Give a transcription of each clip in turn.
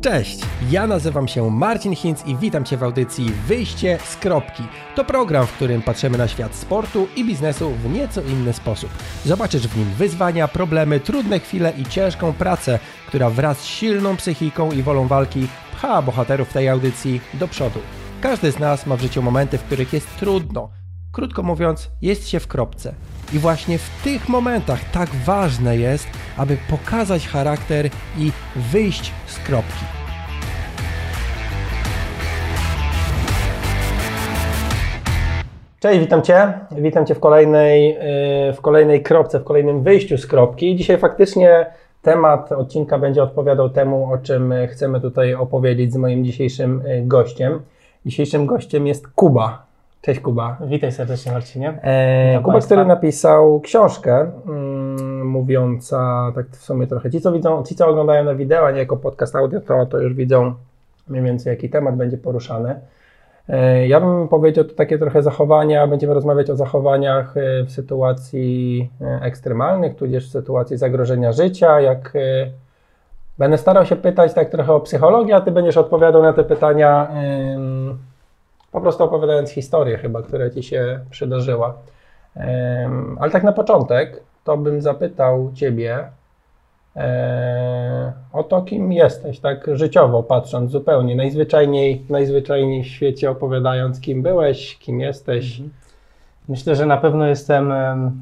Cześć, ja nazywam się Marcin Hinz i witam Cię w audycji Wyjście z kropki. To program, w którym patrzymy na świat sportu i biznesu w nieco inny sposób. Zobaczysz w nim wyzwania, problemy, trudne chwile i ciężką pracę, która wraz z silną psychiką i wolą walki pcha bohaterów tej audycji do przodu. Każdy z nas ma w życiu momenty, w których jest trudno. Krótko mówiąc, jest się w kropce. I właśnie w tych momentach tak ważne jest, aby pokazać charakter i wyjść z kropki. Cześć, witam Cię. Witam Cię w kolejnej, yy, w kolejnej kropce, w kolejnym wyjściu z kropki. Dzisiaj faktycznie temat odcinka będzie odpowiadał temu, o czym chcemy tutaj opowiedzieć z moim dzisiejszym yy, gościem. Dzisiejszym gościem jest Kuba. Cześć Kuba. Witaj serdecznie Marcinie. E, Kuba, Państwa. który napisał książkę mm, mówiąca, tak w sumie trochę, ci co widzą, ci co oglądają na wideo, a nie jako podcast audio, to, to już widzą mniej więcej jaki temat będzie poruszany. E, ja bym powiedział to takie trochę zachowania, będziemy rozmawiać o zachowaniach e, w sytuacji e, ekstremalnych, tudzież w sytuacji zagrożenia życia, jak Będę starał się pytać tak trochę o psychologię, a Ty będziesz odpowiadał na te pytania po prostu opowiadając historię chyba, która Ci się przydarzyła. Ale tak na początek, to bym zapytał Ciebie o to, kim jesteś, tak życiowo patrząc zupełnie, najzwyczajniej, najzwyczajniej w świecie opowiadając, kim byłeś, kim jesteś. Mhm. Myślę, że na pewno jestem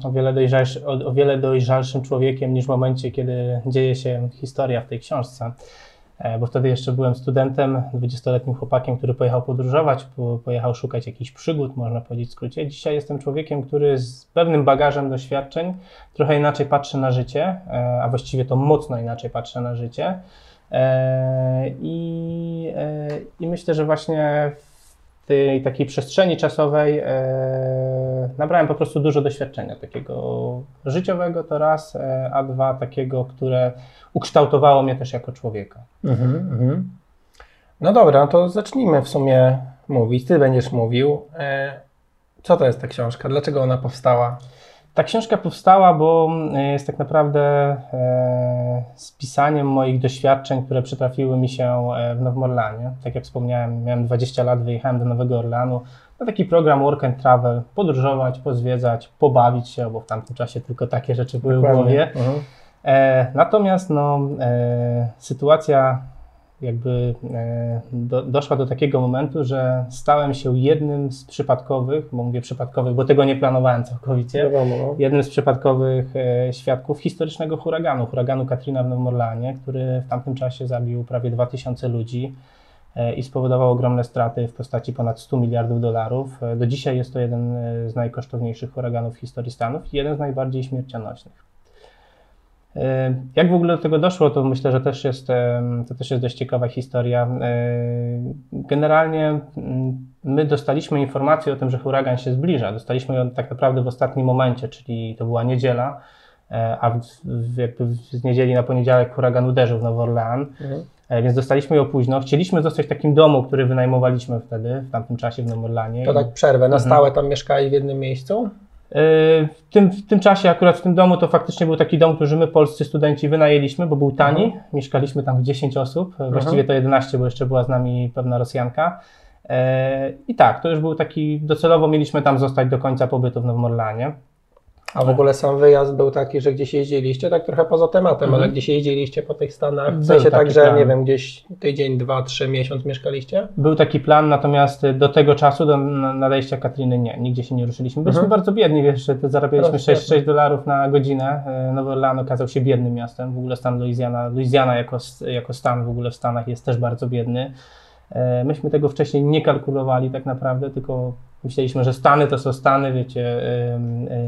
o wiele, dojrzalszy, o, o wiele dojrzalszym człowiekiem niż w momencie, kiedy dzieje się historia w tej książce. E, bo wtedy jeszcze byłem studentem, 20-letnim chłopakiem, który pojechał podróżować, pojechał szukać jakichś przygód, można powiedzieć w skrócie. Dzisiaj jestem człowiekiem, który z pewnym bagażem doświadczeń trochę inaczej patrzy na życie, e, a właściwie to mocno inaczej patrzy na życie. E, I, i myślę, że właśnie w tej takiej przestrzeni czasowej nabrałem po prostu dużo doświadczenia takiego życiowego to raz, a dwa takiego, które ukształtowało mnie też jako człowieka. Mhm, mhm. No dobra, to zacznijmy w sumie mówić. Ty będziesz mówił. E, co to jest ta książka? Dlaczego ona powstała? Ta książka powstała, bo e, jest tak naprawdę e, spisaniem moich doświadczeń, które przytrafiły mi się w Nowym Orlanie. Tak jak wspomniałem, miałem 20 lat, wyjechałem do Nowego Orlanu na taki program work and travel, podróżować, pozwiedzać, pobawić się, bo w tamtym czasie tylko takie rzeczy były Dokładnie. w głowie. Mhm. E, natomiast no, e, sytuacja jakby e, do, doszła do takiego momentu, że stałem się jednym z przypadkowych, bo mówię przypadkowych, bo tego nie planowałem całkowicie, no. jednym z przypadkowych świadków historycznego huraganu, huraganu Katrina w Nowym Orlanie, który w tamtym czasie zabił prawie 2000 ludzi i spowodował ogromne straty w postaci ponad 100 miliardów dolarów. Do dzisiaj jest to jeden z najkosztowniejszych huraganów w historii Stanów i jeden z najbardziej śmiercionośnych. E, jak w ogóle do tego doszło, to myślę, że też jest, e, to też jest dość ciekawa historia. E, generalnie mm, my dostaliśmy informację o tym, że huragan się zbliża. Dostaliśmy ją tak naprawdę w ostatnim momencie, czyli to była niedziela, a w, w, z niedzieli na poniedziałek huragan uderzył w Nowy Orlean. Mhm. Więc dostaliśmy ją późno. Chcieliśmy zostać w takim domu, który wynajmowaliśmy wtedy, w tamtym czasie w Nowym. To tak przerwę, na mhm. stałe tam mieszkali w jednym miejscu? W tym, w tym czasie, akurat w tym domu, to faktycznie był taki dom, który my, polscy studenci, wynajęliśmy, bo był tani. Mhm. Mieszkaliśmy tam w 10 osób, mhm. właściwie to 11, bo jeszcze była z nami pewna Rosjanka. E, I tak, to już był taki, docelowo mieliśmy tam zostać do końca pobytu w Nowym Orlanie. A w ogóle sam wyjazd był taki, że gdzieś jeździliście, tak trochę poza tematem, ale gdzieś jeździliście po tych Stanach, w sensie tak, że plan. nie wiem, gdzieś tydzień, dwa, trzy miesiąc mieszkaliście? Był taki plan, natomiast do tego czasu, do nadejścia Katriny nie, nigdzie się nie ruszyliśmy. Byliśmy -hmm. bardzo biedni, wiesz, zarabialiśmy 6, 6 dolarów na godzinę. E, Nowy Orlean okazał się biednym miastem, w ogóle stan Louisiana, Louisiana jako, jako stan w ogóle w Stanach jest też bardzo biedny. E, myśmy tego wcześniej nie kalkulowali tak naprawdę, tylko myśleliśmy, że Stany to są Stany, wiecie,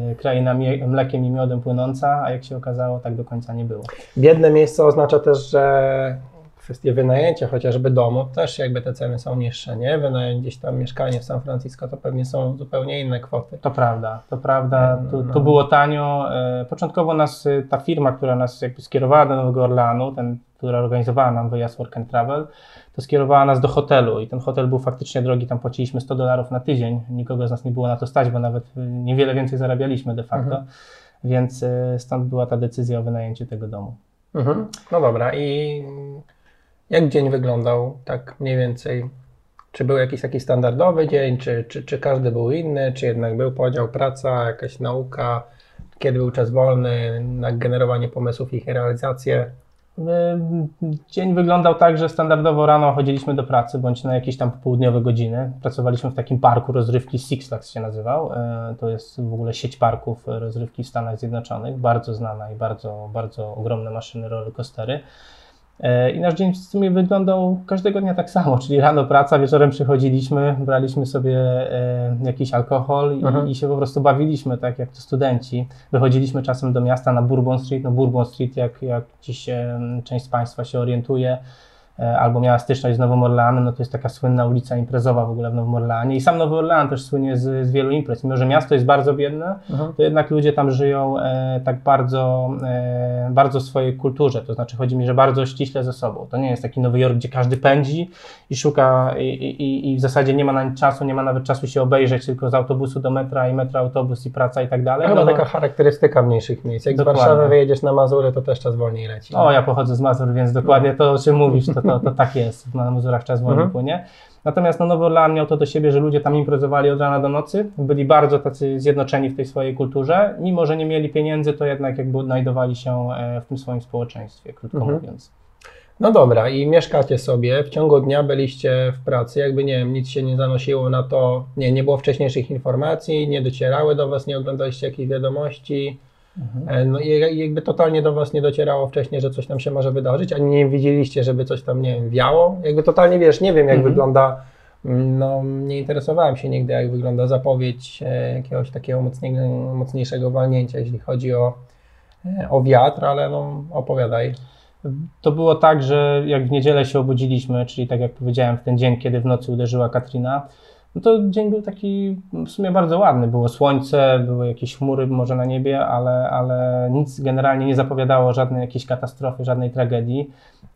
yy, kraina mlekiem i miodem płynąca, a jak się okazało, tak do końca nie było. Biedne miejsce oznacza też, że kwestie wynajęcia chociażby domu, też jakby te ceny są niższe, nie? Wynająć gdzieś tam mieszkanie w San Francisco to pewnie są zupełnie inne kwoty. To prawda, to prawda, tu, no. tu było tanio. E, początkowo nas, ta firma, która nas jakby skierowała do Nowego Orleanu, ten, która organizowała nam wyjazd Work and Travel, to skierowała nas do hotelu i ten hotel był faktycznie drogi, tam płaciliśmy 100 dolarów na tydzień, nikogo z nas nie było na to stać, bo nawet niewiele więcej zarabialiśmy de facto, mhm. więc e, stąd była ta decyzja o wynajęciu tego domu. Mhm. No dobra i Jak dzień wyglądał, tak mniej więcej? Czy był jakiś taki standardowy dzień, czy, czy, czy każdy był inny, czy jednak był podział praca, jakaś nauka, kiedy był czas wolny na generowanie pomysłów i ich realizację? Dzień wyglądał tak, że standardowo rano chodziliśmy do pracy, bądź na jakieś tam popołudniowe godziny. Pracowaliśmy w takim parku rozrywki Six Flags się nazywał. E, to jest w ogóle sieć parków rozrywki w Stanach Zjednoczonych, bardzo znana i bardzo, bardzo ogromne maszyny rollercoastery. E, I nasz dzień w sumie wyglądał każdego dnia tak samo, czyli rano praca, wieczorem przychodziliśmy, braliśmy sobie e, jakiś alkohol i, mhm. i, się po prostu bawiliśmy, tak jak to studenci. Wychodziliśmy czasem do miasta na Bourbon Street. No Bourbon Street, jak, jak dziś część z Państwa się orientuje, E, albo miała styczność z Nowym Orleanem, no to jest taka słynna ulica imprezowa w ogóle w Nowym Orleanie i sam Nowy Orlean też słynie z, z wielu imprez. Mimo, że miasto jest bardzo biedne, mhm. to jednak ludzie tam żyją e, tak bardzo, e, bardzo w swojej kulturze, to znaczy chodzi mi, że bardzo ściśle ze sobą. To nie jest taki Nowy Jork, gdzie każdy pędzi i szuka i, i, i w zasadzie nie ma na nic czasu, nie ma nawet czasu się obejrzeć, tylko z autobusu do metra i metra autobus i praca i tak dalej. Chyba no, taka charakterystyka mniejszych miejsc. Jak dokładnie. z Warszawy wyjedziesz na Mazury, to też czas wolniej leci. O, ja pochodzę z Mazur, więc dokładnie to, o czym mówisz, to, to, to tak jest. Na Mazurach czas wolniej mhm. płynie. Natomiast no, Nowy Orlean miał to do siebie, że ludzie tam imprezowali od rana do nocy, byli bardzo tacy zjednoczeni w tej swojej kulturze. Mimo, że nie mieli pieniędzy, to jednak jakby odnajdowali się e, w tym swoim społeczeństwie, krótko mhm. mówiąc. No dobra, i mieszkacie sobie, w ciągu dnia byliście w pracy, jakby nie wiem, nic się nie zanosiło na to, nie, nie było wcześniejszych informacji, nie docierały do Was, nie oglądaliście jakichś wiadomości, Mhm. No i jakby totalnie do Was nie docierało wcześniej, że coś tam się może wydarzyć, ani nie widzieliście, żeby coś tam, nie wiem, wiało. Jakby totalnie, wiesz, nie wiem jak mhm. wygląda, mm, no nie interesowałem się nigdy, jak wygląda zapowiedź e, jakiegoś takiego mocniejszego, mocniejszego walnięcia, jeśli chodzi o, e, o wiatr, ale no opowiadaj. To było tak, że jak w niedzielę się obudziliśmy, czyli tak jak powiedziałem, w ten dzień, kiedy w nocy uderzyła Katrina, no to dzień był taki w sumie bardzo ładny. Było słońce, były jakieś chmury może na niebie, ale, ale nic generalnie nie zapowiadało żadnej jakiejś katastrofy, żadnej tragedii.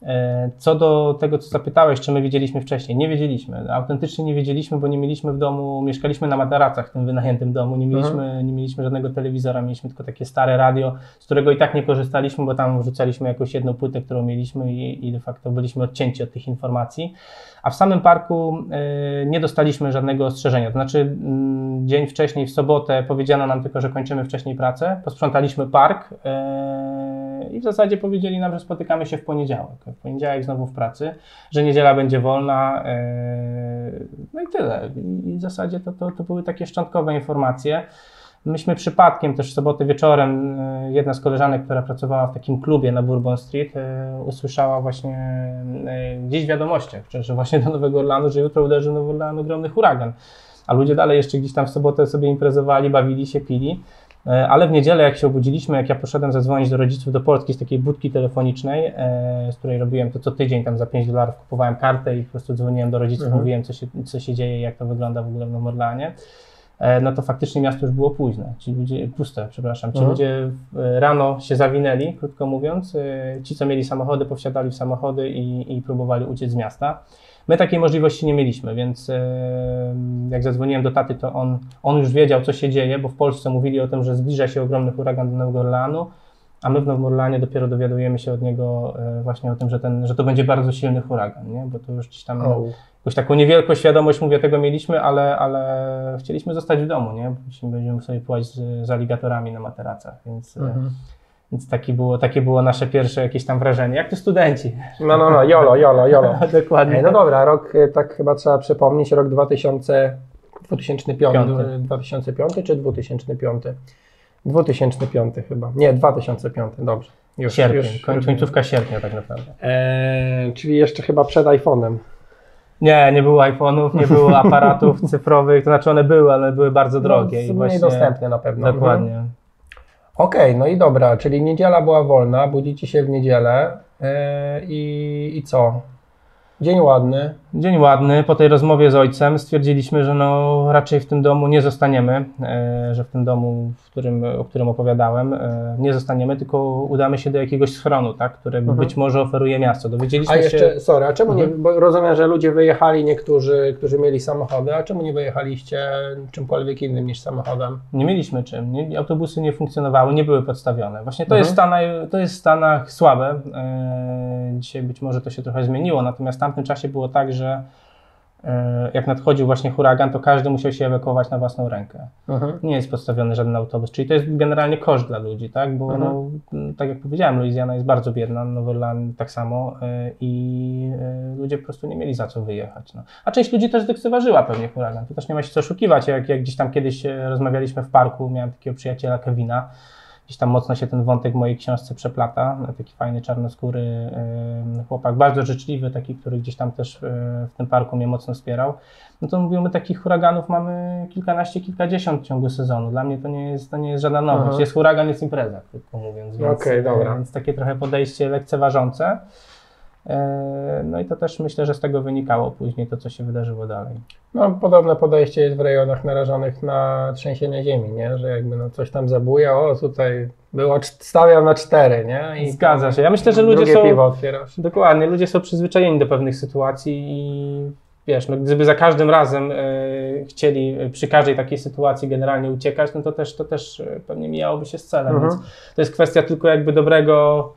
E, co do tego, co zapytałeś, czy my wiedzieliśmy wcześniej, nie wiedzieliśmy. Autentycznie nie wiedzieliśmy, bo nie mieliśmy w domu, mieszkaliśmy na materacach w tym wynajętym domu, nie mieliśmy, mhm. nie mieliśmy żadnego telewizora, mieliśmy tylko takie stare radio, z którego i tak nie korzystaliśmy, bo tam wrzucaliśmy jakąś jedną płytę, którą mieliśmy i, i de facto byliśmy odcięci od tych informacji. A w samym parku e, nie dostaliśmy żadnego ostrzeżenia. To znaczy, mm, dzień wcześniej, w sobotę, powiedziano nam tylko, że kończymy wcześniej pracę, posprzątaliśmy park e, i w zasadzie powiedzieli nam, że spotykamy się w poniedziałek. W poniedziałek znowu w pracy, że niedziela będzie wolna. E, no i tyle. I w zasadzie to, to, to były takie szczątkowe informacje. Myśmy przypadkiem też w sobotę wieczorem, e, jedna z koleżanek, która pracowała w takim klubie na Bourbon Street, e, usłyszała właśnie gdzieś w wiadomościach, że właśnie do Nowego Orlanu, że jutro uderzy Nowy Orlan ogromny huragan. A ludzie dalej jeszcze gdzieś tam w sobotę sobie imprezowali, bawili się, pili. Ale w niedzielę, jak się obudziliśmy, jak ja poszedłem zadzwonić do rodziców do Polski z takiej budki telefonicznej, z której robiłem to co tydzień, tam za 5 dolarów kupowałem kartę i po prostu dzwoniłem do rodziców, mhm. mówiłem, co się, co się dzieje, jak to wygląda w ogóle w Nowym Orlanie. E, no to faktycznie miasto już było późne, ci ludzie, puste, przepraszam, ci mhm. ludzie e, rano się zawinęli, krótko mówiąc, e, ci co mieli samochody powsiadali w samochody i, i próbowali uciec z miasta. My takiej możliwości nie mieliśmy, więc jak zadzwoniłem do taty, to on, on już wiedział, co się dzieje, bo w Polsce mówili o tym, że zbliża się ogromny huragan do Nowego Orleanu, a my w Nowym Orleanie dopiero dowiadujemy się od niego właśnie o tym, że, ten, że to będzie bardzo silny huragan, nie? bo to już gdzieś tam oh jakąś taką niewielką świadomość, mówię, tego mieliśmy, ale, ale chcieliśmy zostać w domu, nie? Będziemy sobie pływać z, z aligatorami na materacach, więc, e, mhm. więc takie, było, takie było nasze pierwsze jakieś tam wrażenie. Jak to studenci? No, no, no, jolo, jolo, jolo. Dokładnie. no dobra, rok, e, tak chyba trzeba przypomnieć, rok 2000, 2005, 2005 czy 2005? 2005 chyba. Nie, 2005, dobrze. Już, Sierpień, już, końcówka sierpnia tak naprawdę. Eee, czyli jeszcze chyba przed iPhone'em. Nie, nie było iPhone'ów, nie było aparatów cyfrowych, to znaczy one były, ale były bardzo no, drogie. No, i właśnie... dostępne na pewno. Dokładnie. Mhm. Okej, okay, no i dobra, czyli niedziela była wolna, budzicie się w niedzielę yy, i, i co? Dzień ładny. Dzień ładny. Po tej rozmowie z ojcem stwierdziliśmy, że no raczej w tym domu nie zostaniemy, e, że w tym domu, w którym, o którym opowiadałem, e, nie zostaniemy, tylko udamy się do jakiegoś schronu, tak, które Mhm. być może oferuje miasto. Dowiedzieliśmy A jeszcze, się. sorry, a czemu Mhm. nie, bo rozumiem, że ludzie wyjechali, niektórzy, którzy mieli samochody, a czemu nie wyjechaliście czymkolwiek innym niż samochodem? Nie mieliśmy czym. Nie, autobusy nie funkcjonowały, nie były podstawione. Właśnie to, Mhm. jest, w Stanach, to jest w Stanach słabe. E, dzisiaj być może to się trochę zmieniło, natomiast w tamtym czasie było tak, że e, jak nadchodził właśnie huragan, to każdy musiał się ewakuować na własną rękę. Mhm. nie jest podstawiony żaden autobus, czyli to jest generalnie koszt dla ludzi, tak? Bo no, tak jak powiedziałem, Louisiana jest bardzo biedna, Nowy Orleans tak samo y, i y, ludzie po prostu nie mieli za co wyjechać. No. A część ludzi też lekceważyła pewnie huragan, to też nie ma się co oszukiwać, jak, jak gdzieś tam kiedyś e, rozmawialiśmy w parku, miałem takiego przyjaciela Kevina, gdzieś tam mocno się ten wątek w mojej książce przeplata, taki fajny czarnoskóry y, chłopak, bardzo życzliwy, taki, który gdzieś tam też y, w tym parku mnie mocno wspierał no to mówimy, takich huraganów mamy kilkanaście, kilkadziesiąt w ciągu sezonu. Dla mnie to nie jest, to nie jest żadna nowość. Aha. Jest huragan, jest impreza, krótko mówiąc. Więc, Okej, dobra. e, Więc takie trochę podejście lekceważące. E, No i to też myślę, że z tego wynikało później to, co się wydarzyło dalej. No, podobne podejście jest w rejonach narażonych na trzęsienie ziemi, nie? Że jakby no, coś tam zabuja, o tutaj było, stawiam na cztery, nie? I Zgadza się. Ja myślę, że ludzie są... piwo otwierasz. Dokładnie, ludzie są przyzwyczajeni do pewnych sytuacji i wiesz, no, gdyby za każdym razem e, chcieli przy każdej takiej sytuacji generalnie uciekać, no to też, to też e, pewnie mijałoby się z celem. Mhm. Więc to jest kwestia tylko jakby dobrego,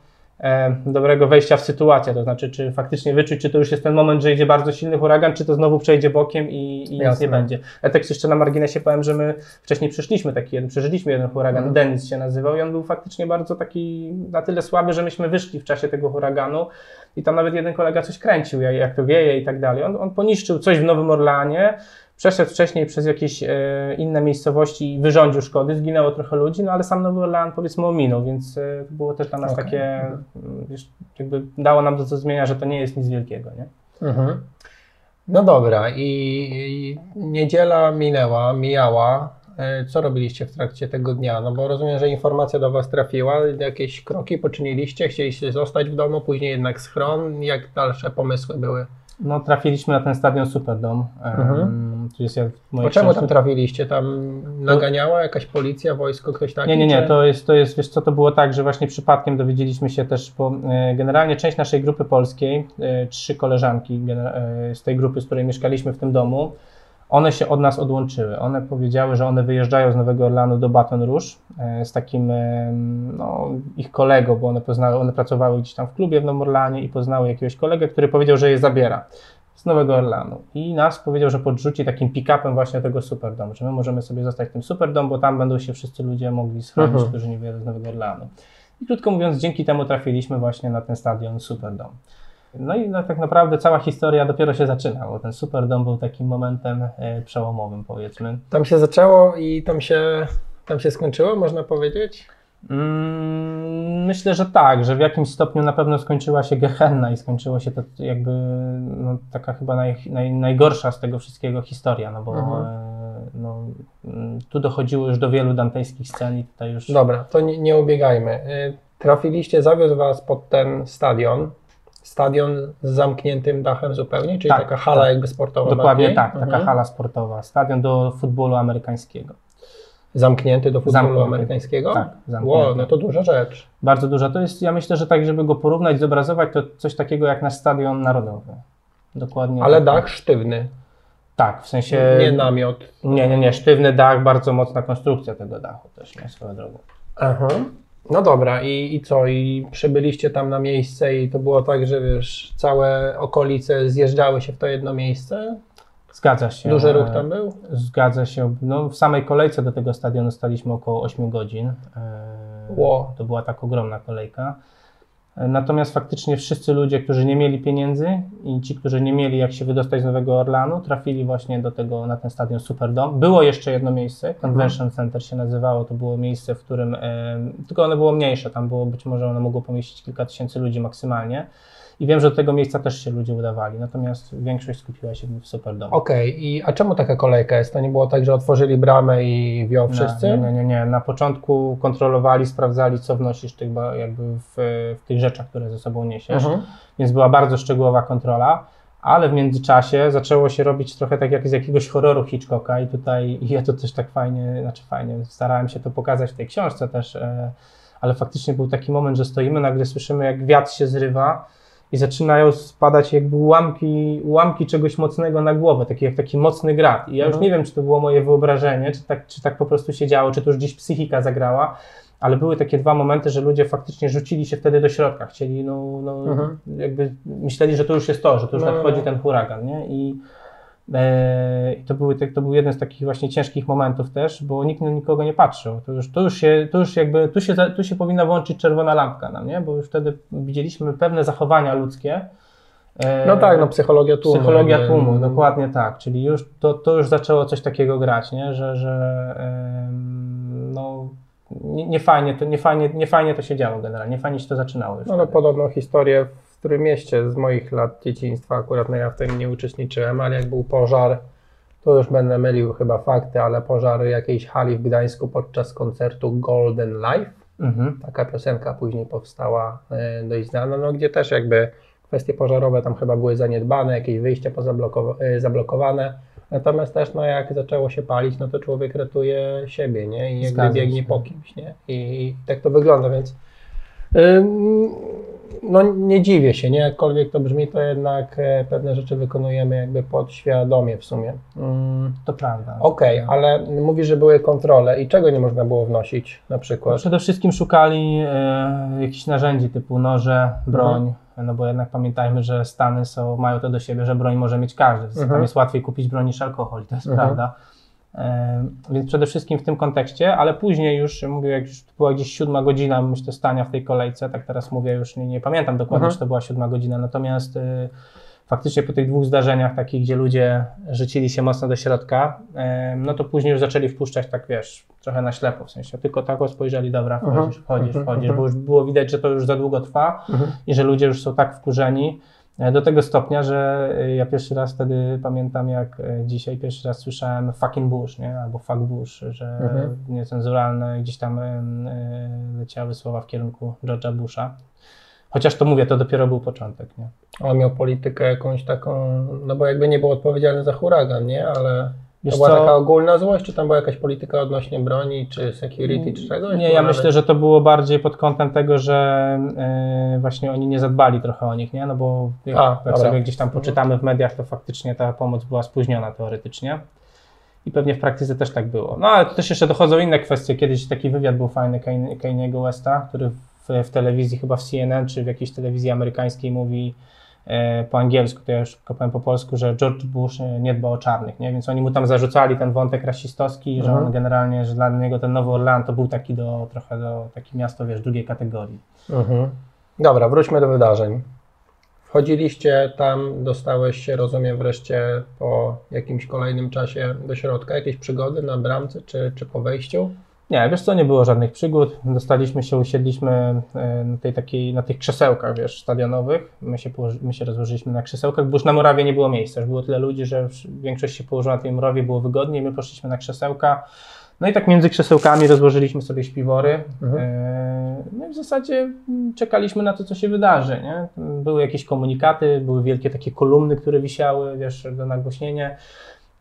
dobrego wejścia w sytuację, to znaczy czy faktycznie wyczuć, czy to już jest ten moment, że idzie bardzo silny huragan, czy to znowu przejdzie bokiem i, i nic nie będzie. Ja tak jeszcze na marginesie powiem, że my wcześniej przeszliśmy taki jeden, przeżyliśmy jeden huragan, Mhm. Dennis się nazywał i on był faktycznie bardzo taki na tyle słaby, że myśmy wyszli w czasie tego huraganu i tam nawet jeden kolega coś kręcił, jak, to wieje i tak dalej. On, on poniszczył coś w Nowym Orleanie, przeszedł wcześniej przez jakieś e, inne miejscowości i wyrządził szkody, zginęło trochę ludzi, no ale sam Nowy Orlean powiedzmy ominął, więc e, to było też dla nas Okej. takie, mm, wiesz, jakby dało nam do zrozumienia, że to nie jest nic wielkiego, nie? Mhm. No dobra, i, i niedziela minęła, mijała. E, Co robiliście w trakcie tego dnia? No bo rozumiem, że informacja do Was trafiła, jakieś kroki poczyniliście, chcieliście zostać w domu, później jednak schron. Jak dalsze pomysły były? No trafiliśmy na ten stadion Superdome, Mhm. jest mojej czemu książce- tam trafiliście? Tam naganiała jakaś policja, wojsko, ktoś taki? Nie, nie, nie, czy- to jest, to jest, wiesz co, to było tak, że właśnie przypadkiem dowiedzieliśmy się też, bo e, generalnie część naszej grupy polskiej, e, trzy koleżanki e, z tej grupy, z której mieszkaliśmy w tym domu, one się od nas odłączyły. One powiedziały, że one wyjeżdżają z Nowego Orlanu do Baton Rouge e, z takim no, ich kolegą, bo one, poznały, one pracowały gdzieś tam w klubie w Nowym Orlanie i poznały jakiegoś kolegę, który powiedział, że je zabiera z Nowego Orlanu. I nas powiedział, że podrzuci takim pick-upem właśnie tego Superdome, że my możemy sobie zostać w tym Superdome, bo tam będą się wszyscy ludzie mogli schronić, Mhm. którzy nie wyjadą z Nowego Orlanu. I krótko mówiąc, dzięki temu trafiliśmy właśnie na ten stadion Superdome. No i no, tak naprawdę cała historia dopiero się zaczyna, bo ten Superdome był takim momentem e, przełomowym, powiedzmy. Tam się zaczęło i tam się, tam się skończyło, można powiedzieć? Mm, Myślę, że tak, że w jakimś stopniu na pewno skończyła się Gehenna i skończyło się to jakby no, taka chyba naj, naj, najgorsza z tego wszystkiego historia, no bo Mhm. e, no, mm, tu dochodziło już do wielu dantejskich scen i tutaj już... Dobra, to nie, nie ubiegajmy. Y, Trafiliście, zawiózł Was pod ten stadion. Stadion z zamkniętym dachem zupełnie, czyli Tak, taka hala tak. jakby sportowa. Dokładnie bardziej? tak, taka Mhm. hala sportowa, stadion do futbolu amerykańskiego. Zamknięty do futbolu Zamknięty. amerykańskiego? Tak, zamknięty. Wow, no to duża rzecz. Bardzo duża. To jest, ja myślę, że tak, żeby go porównać, zobrazować, to coś takiego jak nasz stadion narodowy. Dokładnie. Ale tak. dach sztywny, Tak, w sensie... nie namiot. Nie, nie, nie, sztywny dach, bardzo mocna konstrukcja tego dachu też, nie, swoją drogą. Aha. No dobra, i, i co? I przybyliście tam na miejsce i to było tak, że wiesz, całe okolice zjeżdżały się w to jedno miejsce? Zgadza się. Duży ruch tam był? Zgadza się. No, w samej kolejce do tego stadionu staliśmy około 8 godzin. E, Ło. To była tak ogromna kolejka. Natomiast faktycznie wszyscy ludzie, którzy nie mieli pieniędzy i ci, którzy nie mieli jak się wydostać z Nowego Orlanu, trafili właśnie do tego, na ten stadion Superdome. Było jeszcze jedno miejsce, Convention Center się nazywało, to było miejsce, w którym, e, tylko ono było mniejsze, tam było być może ono mogło pomieścić kilka tysięcy ludzi maksymalnie. I wiem, że do tego miejsca też się ludzie udawali, natomiast większość skupiła się w Superdome. Okej, i a czemu taka kolejka jest? To nie było tak, że otworzyli bramę i wio wszyscy? Nie, nie, nie, nie. Na początku kontrolowali, sprawdzali, co wnosisz tych, jakby w, w tych rzeczach, które ze sobą niesiesz, Mhm. więc była bardzo szczegółowa kontrola. ale w międzyczasie zaczęło się robić trochę tak jak z jakiegoś horroru Hitchcocka i tutaj ja to też tak fajnie, znaczy fajnie, starałem się to pokazać w tej książce też, e, ale faktycznie był taki moment, że stoimy, nagle słyszymy jak wiatr się zrywa i zaczynają spadać jakby ułamki, ułamki czegoś mocnego na głowę, taki jak taki mocny grat. I ja już Mhm. nie wiem, czy to było moje wyobrażenie, czy tak, czy tak po prostu się działo, czy to już gdzieś psychika zagrała, ale były takie dwa momenty, że ludzie faktycznie rzucili się wtedy do środka, chcieli, no, no Mhm. jakby myśleli, że to już jest to, że to już No, nadchodzi no. ten huragan, nie? I i to, były, to był jeden z takich właśnie ciężkich momentów też, bo nikt na nikogo nie patrzył. To już, to już się, to już jakby, tu się, tu się powinna włączyć czerwona lampka nam, nie? Bo już wtedy widzieliśmy pewne zachowania ludzkie. e, No tak, no psychologia tłumu. Psychologia tłumu, dokładnie tak. Czyli już to, to już zaczęło coś takiego grać, nie? że, że no, nie, nie, fajnie to, nie, fajnie, nie fajnie to się działo generalnie, nie fajnie się to zaczynało już. No, no podobną historię którym mieście z moich lat dzieciństwa, akurat no ja w tym nie uczestniczyłem, ale jak był pożar, to już będę mylił chyba fakty, ale pożar jakiejś hali w Gdańsku podczas koncertu Golden Life. Mhm. Taka piosenka później powstała e, dość znana, no gdzie też jakby kwestie pożarowe tam chyba były zaniedbane, jakieś wyjścia pozablokowa- e, zablokowane. Natomiast też no jak zaczęło się palić, no to człowiek ratuje siebie, nie? I jakby Zgadzam biegnie się. po kimś, nie? I, I tak to wygląda, więc ym, no nie dziwię się, nie? Jakkolwiek to brzmi, to jednak e, pewne rzeczy wykonujemy jakby podświadomie w sumie. Ym, To prawda. Okej, ale mówisz, że były kontrole i czego nie można było wnosić na No, przykład? Przede wszystkim szukali e, jakichś narzędzi typu noże, broń, no bo jednak pamiętajmy, że Stany są, mają to do siebie, że broń może mieć każdy. Mhm. Tam jest łatwiej kupić broń niż alkohol, to jest Mhm. prawda. Więc przede wszystkim w tym kontekście, ale później już, mówię, jak już była gdzieś siódma godzina, myślę, stania w tej kolejce, tak teraz mówię, już nie, nie pamiętam dokładnie, Mhm. czy to była siódma godzina, natomiast e, faktycznie po tych dwóch zdarzeniach takich, gdzie ludzie rzucili się mocno do środka, e, no to później już zaczęli wpuszczać tak, wiesz, trochę na ślepo, w sensie tylko tak spojrzeli, dobra, Mhm. wchodzisz, wchodzisz, Mhm. wchodzisz, Mhm. bo już było widać, że to już za długo trwa Mhm. i że ludzie już są tak wkurzeni do tego stopnia, że e, ja pierwszy raz wtedy pamiętam, jak e, dzisiaj pierwszy raz słyszałem fucking Bush, nie? albo fuck Bush, że Mhm. niecenzuralne gdzieś tam e, e, leciały słowa w kierunku George'a Busha. Chociaż to mówię, to dopiero był początek, nie? On miał politykę jakąś taką, no bo jakby nie był odpowiedzialny za huragan, nie? Ale Wiesz to była co? taka ogólna złość, czy tam była jakaś polityka odnośnie broni, czy security, czy czegoś? Nie, ja nawet- myślę, że to było bardziej pod kątem tego, że e, właśnie oni nie zadbali trochę o nich, nie? No bo jak, A, jak dobra. sobie gdzieś tam poczytamy w mediach, to faktycznie ta pomoc była spóźniona teoretycznie. I pewnie w praktyce też tak było. No ale też jeszcze dochodzą inne kwestie. Kiedyś taki wywiad był fajny Kanye- Westa, który w, w telewizji, chyba w CNN, czy w jakiejś telewizji amerykańskiej mówi po angielsku, to ja już tylko powiem po polsku, że George Bush e, nie dba o czarnych, nie? Więc oni mu tam zarzucali ten wątek rasistowski, że Mhm. on generalnie, że dla niego ten Nowy Orlean to był taki do, trochę do, takie miasto, wiesz, drugiej kategorii. Mhm. Dobra, wróćmy do wydarzeń. Wchodziliście tam, dostałeś się, rozumiem, wreszcie po jakimś kolejnym czasie do środka, jakieś przygody na bramce, czy, czy po wejściu? Nie, wiesz co, nie było żadnych przygód. Dostaliśmy się, usiedliśmy e, na, tej takiej, na tych krzesełkach, wiesz, stadionowych. My się, my się rozłożyliśmy na krzesełkach, bo już na murawie nie było miejsca. Już było tyle ludzi, że większość się położyła na tej murawie, było wygodniej. My poszliśmy na krzesełka. No i tak między krzesełkami rozłożyliśmy sobie śpiwory. Mhm. E, No i w zasadzie czekaliśmy na to, co się wydarzy. Nie? Były jakieś komunikaty, były wielkie takie kolumny, które wisiały, wiesz, do nagłośnienia.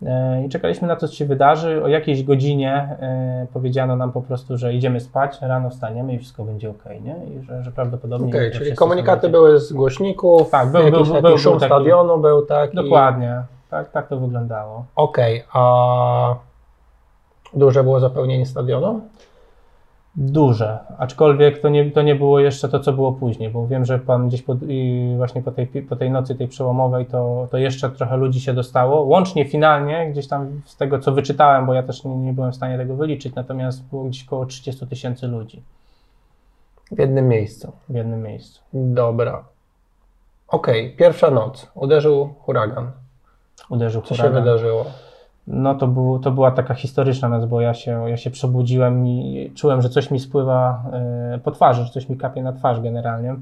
E, I czekaliśmy na to, co się wydarzy. O jakiejś godzinie e, powiedziano nam po prostu, że idziemy spać, rano wstaniemy i wszystko będzie ok, nie? I że, że prawdopodobnie. Okej, że czyli komunikaty były z głośników, Tak, był- jakiś był- taki był- szum był taki- stadionu był taki. Dokładnie. Tak, tak to wyglądało. Okej, a duże było zapełnienie stadionu? Duże, aczkolwiek to nie, to nie było jeszcze to, co było później, bo wiem, że pan gdzieś po, właśnie po tej, po tej nocy, tej przełomowej, to, to jeszcze trochę ludzi się dostało. Łącznie finalnie, gdzieś tam z tego, co wyczytałem, bo ja też nie, nie byłem w stanie tego wyliczyć, natomiast było gdzieś około 30 tysięcy ludzi W jednym miejscu. w jednym miejscu. Dobra. Okej, pierwsza noc. Uderzył huragan. Uderzył Co się huragan. wydarzyło? No to, był, to była taka historyczna noc, bo ja się, ja się przebudziłem i czułem, że coś mi spływa e, po twarzy, że coś mi kapie na twarz generalnie.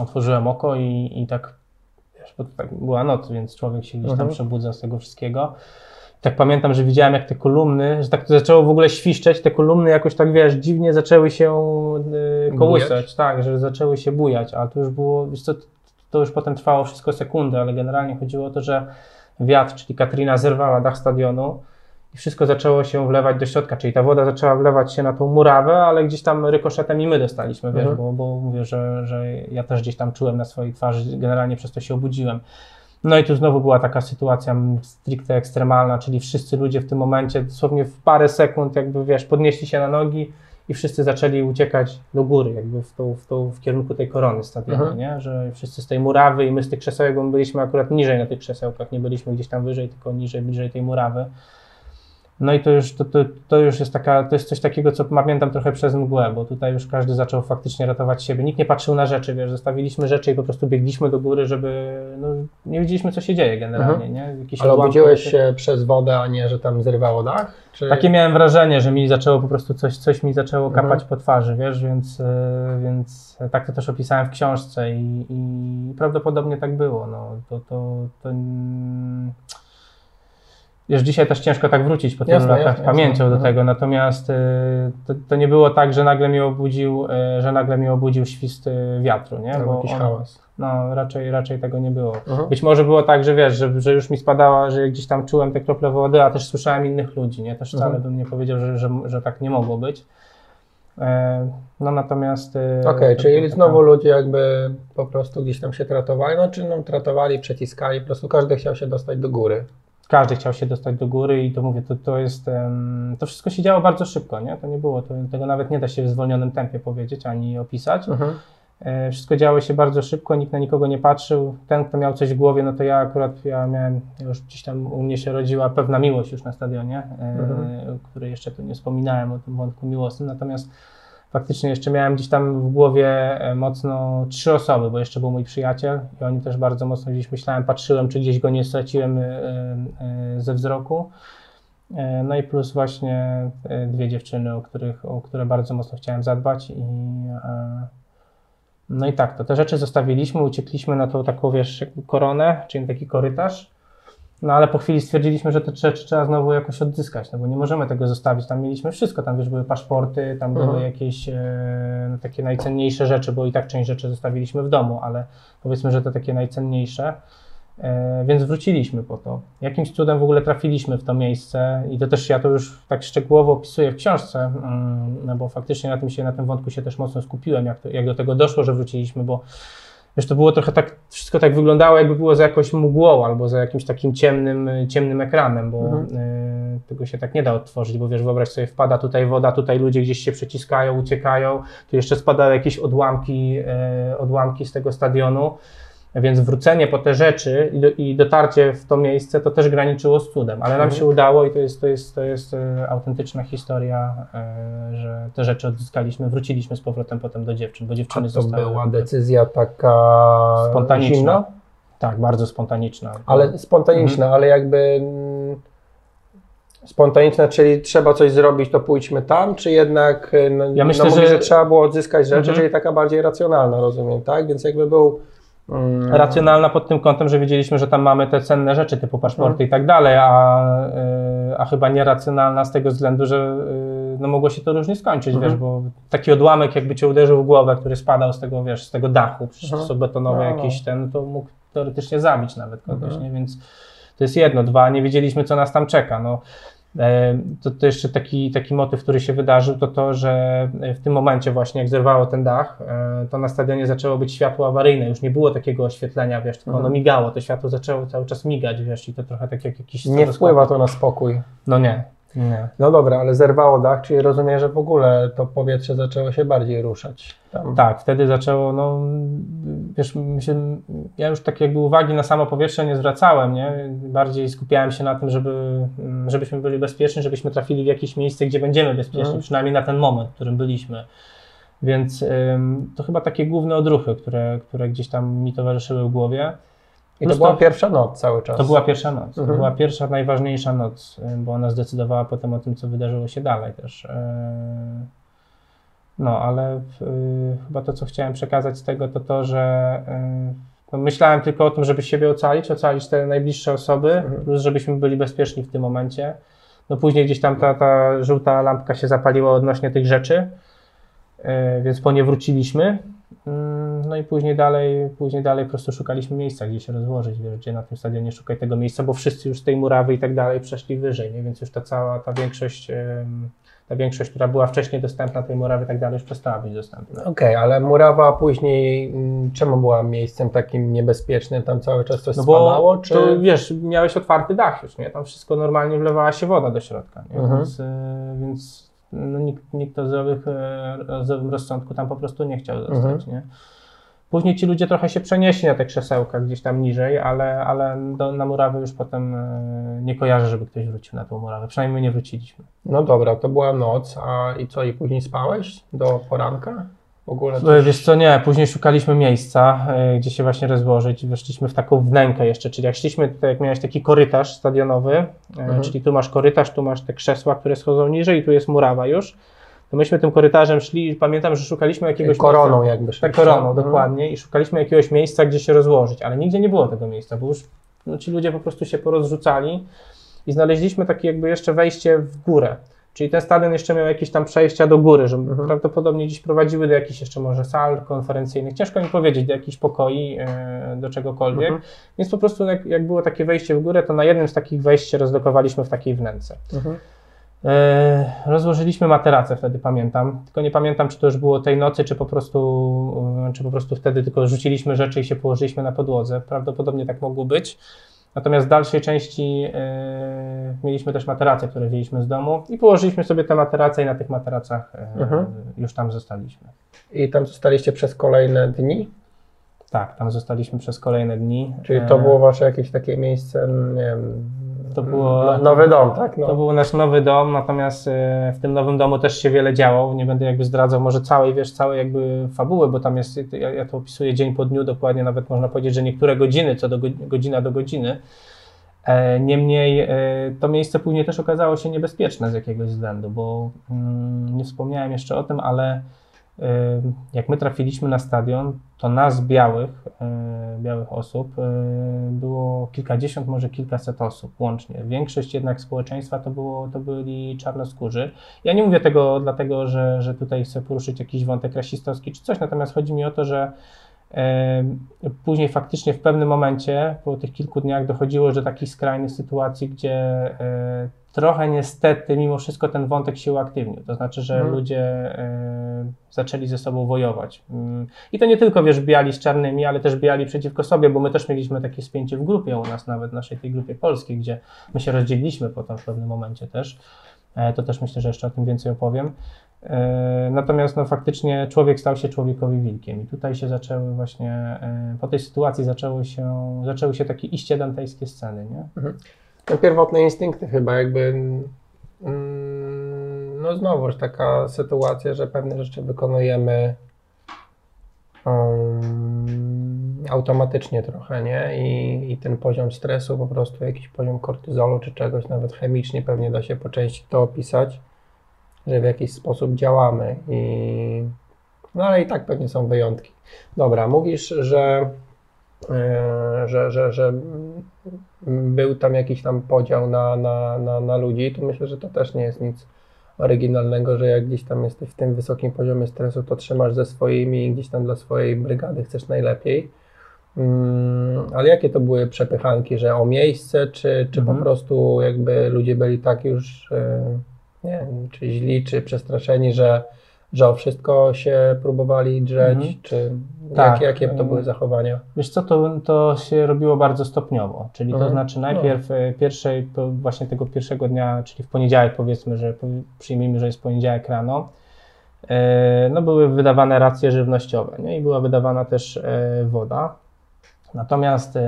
Otworzyłem oko i, i tak, wiesz, bo tak była noc, więc człowiek się gdzieś tam Mhm. przebudza z tego wszystkiego. Tak pamiętam, że widziałem jak te kolumny, że tak to zaczęło w ogóle świszczeć, te kolumny jakoś tak, wiesz, dziwnie zaczęły się e, kołysać, tak, że zaczęły się bujać, ale to już było, wiesz co, to już potem trwało wszystko sekundę, ale generalnie chodziło o to, że wiatr, czyli Katrina zerwała dach stadionu i wszystko zaczęło się wlewać do środka, czyli ta woda zaczęła wlewać się na tą murawę, ale gdzieś tam rykoszetem i my dostaliśmy, wiesz, Mhm. bo, bo mówię, że, że ja też gdzieś tam czułem na swojej twarzy, generalnie przez to się obudziłem. No i tu znowu była taka sytuacja stricte ekstremalna, czyli wszyscy ludzie w tym momencie, dosłownie w parę sekund, jakby wiesz, podnieśli się na nogi i wszyscy zaczęli uciekać do góry, jakby w, tą, w, tą, w kierunku tej korony stadionu, Mhm. nie? że wszyscy z tej murawy i my z tych krzesełek, bo my byliśmy akurat niżej na tych krzesełkach, nie byliśmy gdzieś tam wyżej, tylko niżej, bliżej tej murawy. No i to już, to, to, to już jest taka, to jest coś takiego, co pamiętam trochę przez mgłę, bo tutaj już każdy zaczął faktycznie ratować siebie. Nikt nie patrzył na rzeczy, wiesz, zostawiliśmy rzeczy i po prostu biegliśmy do góry, żeby, no, nie wiedzieliśmy, co się dzieje generalnie, nie? Jakieś Mhm. Ale obudziłeś się przez wodę, a nie, że tam zrywało dach? Czy... Takie miałem wrażenie, że mi zaczęło po prostu coś, coś mi zaczęło Mhm. kapać po twarzy, wiesz, więc, e, więc tak to też opisałem w książce i, i prawdopodobnie tak było. No, to, to, to, mm, wiesz, dzisiaj też ciężko tak wrócić po tylu latach jasne, pamięcią jasne. do tego, natomiast e, to, to nie było tak, że nagle mnie obudził, e, że nagle mnie obudził świst e, wiatru, nie? Albo jakiś on- hałas. No, raczej, raczej tego nie było. Mhm. Być może było tak, że wiesz, że, że już mi spadała, że gdzieś tam czułem te krople wody, a też słyszałem innych ludzi, nie? Też wcale Mhm. bym nie powiedział, że, że, że tak nie mogło być. E, no natomiast... e, Okej, to czyli znowu ludzie jakby po prostu gdzieś tam się tratowali, no czy no, tratowali, przeciskali, po prostu każdy chciał się dostać do góry. Każdy chciał się dostać do góry i to mówię, to, to jest... to wszystko się działo bardzo szybko, nie? To nie było, to, tego nawet nie da się w zwolnionym tempie powiedzieć, ani opisać. Mhm. E, Wszystko działo się bardzo szybko, nikt na nikogo nie patrzył. Ten, kto miał coś w głowie, no to ja akurat ja miałem, już gdzieś tam u mnie się rodziła pewna miłość już na stadionie, e, Mhm. o której jeszcze tu nie wspominałem, o tym wątku miłosnym. Natomiast faktycznie jeszcze miałem gdzieś tam w głowie e, mocno trzy osoby, bo jeszcze był mój przyjaciel i oni też bardzo mocno gdzieś myślałem, patrzyłem, czy gdzieś go nie straciłem e, e, ze wzroku. No i plus właśnie dwie dziewczyny, o, których, o które bardzo mocno chciałem zadbać i no i tak, to te rzeczy zostawiliśmy, uciekliśmy na tą taką, wiesz, koronę, czyli taki korytarz. No ale po chwili stwierdziliśmy, że te rzeczy trzeba znowu jakoś odzyskać, no bo nie możemy tego zostawić. Tam mieliśmy wszystko, tam wiesz, były paszporty, tam Mhm. były jakieś e, no, takie najcenniejsze rzeczy, bo i tak część rzeczy zostawiliśmy w domu, ale powiedzmy, że to takie najcenniejsze. E, więc wróciliśmy po to. Jakimś cudem w ogóle trafiliśmy w to miejsce i to też ja to już tak szczegółowo opisuję w książce, mm, no bo faktycznie na tym, się, na tym wątku się też mocno skupiłem, jak, to, jak do tego doszło, że wróciliśmy, bo wiesz, to było trochę tak, wszystko tak wyglądało, jakby było za jakąś mgłą albo za jakimś takim ciemnym, y, ciemnym ekranem, bo Mhm. y, tego się tak nie da odtworzyć, bo wiesz, wyobraź sobie, wpada tutaj woda, tutaj ludzie gdzieś się przeciskają, uciekają, tu jeszcze spadały jakieś odłamki, y, odłamki z tego stadionu, więc wrócenie po te rzeczy i, do, i dotarcie w to miejsce to też graniczyło z cudem, ale nam Mhm. się udało i to jest, to jest, to jest e, autentyczna historia, e, że te rzeczy odzyskaliśmy, wróciliśmy z powrotem potem do dziewczyn, bo A dziewczyny to zostały była decyzja taka spontaniczna. zimna? Tak, bardzo spontaniczna. Ale spontaniczna, Mhm. ale jakby mm, spontaniczna, czyli trzeba coś zrobić, to pójdźmy tam, czy jednak y, no, Ja myślę, no, mówisz, że- że trzeba było odzyskać rzeczy, Mhm. czyli taka bardziej racjonalna, rozumiem, tak? Więc jakby był Racjonalna pod tym kątem, że wiedzieliśmy, że tam mamy te cenne rzeczy typu paszporty i tak dalej, a, y, a chyba nieracjonalna z tego względu, że y, no mogło się to różnie skończyć, Mhm. wiesz, bo taki odłamek jakby cię uderzył w głowę, który spadał z tego, wiesz, z tego dachu, przecież Mhm. to są betonowe No, no. jakieś ten, to mógł teoretycznie zabić nawet kogoś, Mhm. nie? Więc to jest jedno. Dwa, nie wiedzieliśmy, co nas tam czeka, no. E, To, to jeszcze taki, taki motyw, który się wydarzył, to to, że w tym momencie właśnie, jak zerwało ten dach, e, to na stadionie zaczęło być światło awaryjne, już nie było takiego oświetlenia, wiesz, tylko ono Mhm. migało, to światło zaczęło cały czas migać, wiesz, i to trochę tak jak jakiś... Nie wpływa to na spokój. No nie, nie. No dobra, ale zerwało dach, czyli rozumiem, że w ogóle to powietrze zaczęło się bardziej ruszać. Tam. Tak, wtedy zaczęło, no wiesz, się, ja już tak jakby uwagi na samo powietrze nie zwracałem, nie? Bardziej skupiałem się na tym, żeby, mm, żebyśmy byli bezpieczni, żebyśmy trafili w jakieś miejsce, gdzie będziemy bezpieczni, Mhm. przynajmniej na ten moment, w którym byliśmy. Więc ym, to chyba takie główne odruchy, które, które gdzieś tam mi towarzyszyły w głowie. I to była to- pierwsza noc cały czas. To była pierwsza noc. To Mhm. była pierwsza, najważniejsza noc, y, bo ona zdecydowała potem o tym, co wydarzyło się dalej też. y. No, ale y, chyba to, co chciałem przekazać z tego, to to, że no myślałem tylko o tym, żeby siebie ocalić, ocalić te najbliższe osoby, Mhm. plus żebyśmy byli bezpieczni w tym momencie. No później gdzieś tam ta, ta żółta lampka się zapaliła odnośnie tych rzeczy, więc po nie wróciliśmy. No i później dalej, później dalej po prostu szukaliśmy miejsca, gdzie się rozłożyć, wiesz, gdzie na tym stadionie szukać tego miejsca, bo wszyscy już z tej murawy i tak dalej przeszli wyżej, nie? więc już ta cała, ta większość, ta większość, która była wcześniej dostępna, tej murawy i tak dalej, już przestała być dostępna. Okej, ale murawa później mm, czemu była miejscem takim niebezpiecznym? Tam cały czas coś No bo spadało? Czy... to wiesz, miałeś otwarty dach już, nie? Tam wszystko normalnie wlewała się woda do środka, nie? Mhm. Więc, e, więc no, nikt, nikt e, o zdrowym rozsądku tam po prostu nie chciał zostać, Mhm. nie? Później ci ludzie trochę się przenieśli na te krzesełka gdzieś tam niżej, ale, ale do, na murawę już potem e, nie kojarzę, żeby ktoś wrócił na tą murawę. Przynajmniej my nie wróciliśmy. No dobra, to była noc, a i co, i później spałeś do poranka? W ogóle E, coś... Wiesz co, nie, później szukaliśmy miejsca, e, gdzie się właśnie rozłożyć. Weszliśmy w taką wnękę jeszcze, czyli jak szliśmy, to jak miałeś taki korytarz stadionowy, Mhm. czyli tu masz korytarz, tu masz te krzesła, które schodzą niżej i tu jest murawa już. To myśmy tym korytarzem szli i pamiętam, że szukaliśmy jakiegoś Koroną miejsca. jakby. Tak, koroną, Mhm. dokładnie. I szukaliśmy jakiegoś miejsca, gdzie się rozłożyć, ale nigdzie nie było tego miejsca, bo już no, ci ludzie po prostu się porozrzucali i znaleźliśmy takie jakby jeszcze wejście w górę. Czyli ten stadion jeszcze miał jakieś tam przejścia do góry, że Mhm. prawdopodobnie gdzieś prowadziły do jakichś jeszcze może sal konferencyjnych. Ciężko mi powiedzieć, do jakichś pokoi, e, do czegokolwiek. Mhm. Więc po prostu jak, jak było takie wejście w górę, to na jednym z takich wejść się rozlokowaliśmy w takiej wnęce. Mhm. E, rozłożyliśmy materace wtedy, pamiętam. Tylko nie pamiętam, czy to już było tej nocy, czy po prostu, e, czy po prostu wtedy tylko rzuciliśmy rzeczy i się położyliśmy na podłodze. Prawdopodobnie tak mogło być. Natomiast w dalszej części e, mieliśmy też materace, które wzięliśmy z domu i położyliśmy sobie te materace i na tych materacach Mhm. już tam zostaliśmy. I tam zostaliście przez kolejne dni? Tak, tam zostaliśmy przez kolejne dni. Czyli to było wasze jakieś takie miejsce, nie wiem, To było- no, nowy dom, tak? No. To był nasz nowy dom, natomiast e, w tym nowym domu też się wiele działo. Nie będę jakby zdradzał może całej, wiesz, całej jakby fabuły, bo tam jest, ja, ja to opisuję dzień po dniu dokładnie, nawet można powiedzieć, że niektóre godziny, co do go- godzina do godziny. E, Niemniej e, to miejsce później też okazało się niebezpieczne z jakiegoś względu, bo mm, nie wspomniałem jeszcze o tym, ale jak my trafiliśmy na stadion, to nas białych, e, białych osób e, było kilkadziesiąt, może kilkaset osób łącznie. Większość jednak społeczeństwa to, było, to byli czarnoskórzy. Ja nie mówię tego dlatego, że, że tutaj chcę poruszyć jakiś wątek rasistowski czy coś, natomiast chodzi mi o to, że później faktycznie w pewnym momencie, po tych kilku dniach dochodziło do takich skrajnych sytuacji, gdzie e, trochę niestety mimo wszystko ten wątek się uaktywnił. To znaczy, że Mhm. ludzie e, zaczęli ze sobą wojować. Mm, I to nie tylko, wiesz, biali z czarnymi, ale też biali przeciwko sobie, bo my też mieliśmy takie spięcie w grupie u nas, nawet w naszej tej grupie polskiej, gdzie my się rozdzieliliśmy potem w pewnym momencie też. E, To też myślę, że jeszcze o tym więcej opowiem. E, Natomiast no, faktycznie człowiek stał się człowiekowi wilkiem i tutaj się zaczęły właśnie, e, po tej sytuacji zaczęły się, zaczęły się takie iście dantejskie sceny, nie? Te pierwotne instynkty chyba jakby, mm, no znowuż taka sytuacja, że pewne rzeczy wykonujemy um, automatycznie trochę, nie? I, I ten poziom stresu, po prostu jakiś poziom kortyzolu czy czegoś, nawet chemicznie pewnie da się po części to opisać, że w jakiś sposób działamy i no ale i tak pewnie są wyjątki. Dobra, mówisz, że e, że, że, że był tam jakiś tam podział na, na, na, na ludzi, to myślę, że to też nie jest nic oryginalnego, że jak gdzieś tam jesteś w tym wysokim poziomie stresu, to trzymasz ze swoimi i gdzieś tam dla swojej brygady chcesz najlepiej. Mm, ale jakie to były przepychanki, że o miejsce, czy, czy Mhm. po prostu jakby ludzie byli tak już, e, nie wiem, czy źli, czy przestraszeni, że, że o wszystko się próbowali drzeć, Mhm. czy Tak, jakie, jakie to były zachowania? Wiesz co, to, to się robiło bardzo stopniowo, czyli to Mhm. znaczy najpierw e, pierwszej, właśnie tego pierwszego dnia, czyli w poniedziałek powiedzmy, że przyjmijmy, że jest poniedziałek rano, e, no były wydawane racje żywnościowe nie? i była wydawana też e, woda. Natomiast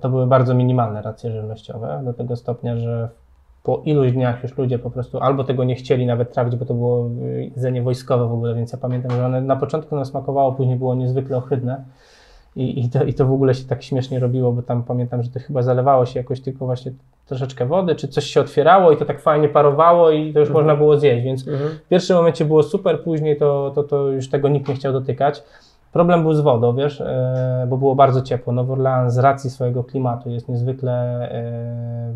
to były bardzo minimalne racje żywnościowe, do tego stopnia, że po iluś dniach już ludzie po prostu albo tego nie chcieli nawet trawić, bo to było y, jedzenie wojskowe w ogóle, więc ja pamiętam, że one na początku nam smakowało, później było niezwykle ohydne. I, i, to, I to w ogóle się tak śmiesznie robiło, bo tam pamiętam, że to chyba zalewało się jakoś tylko właśnie troszeczkę wody, czy coś się otwierało i to tak fajnie parowało i to już Mhm. można było zjeść, więc Mhm. w pierwszym momencie było super, później to, to, to już tego nikt nie chciał dotykać. Problem był z wodą, wiesz, e, bo było bardzo ciepło. Nowy Orleans z racji swojego klimatu jest niezwykle e,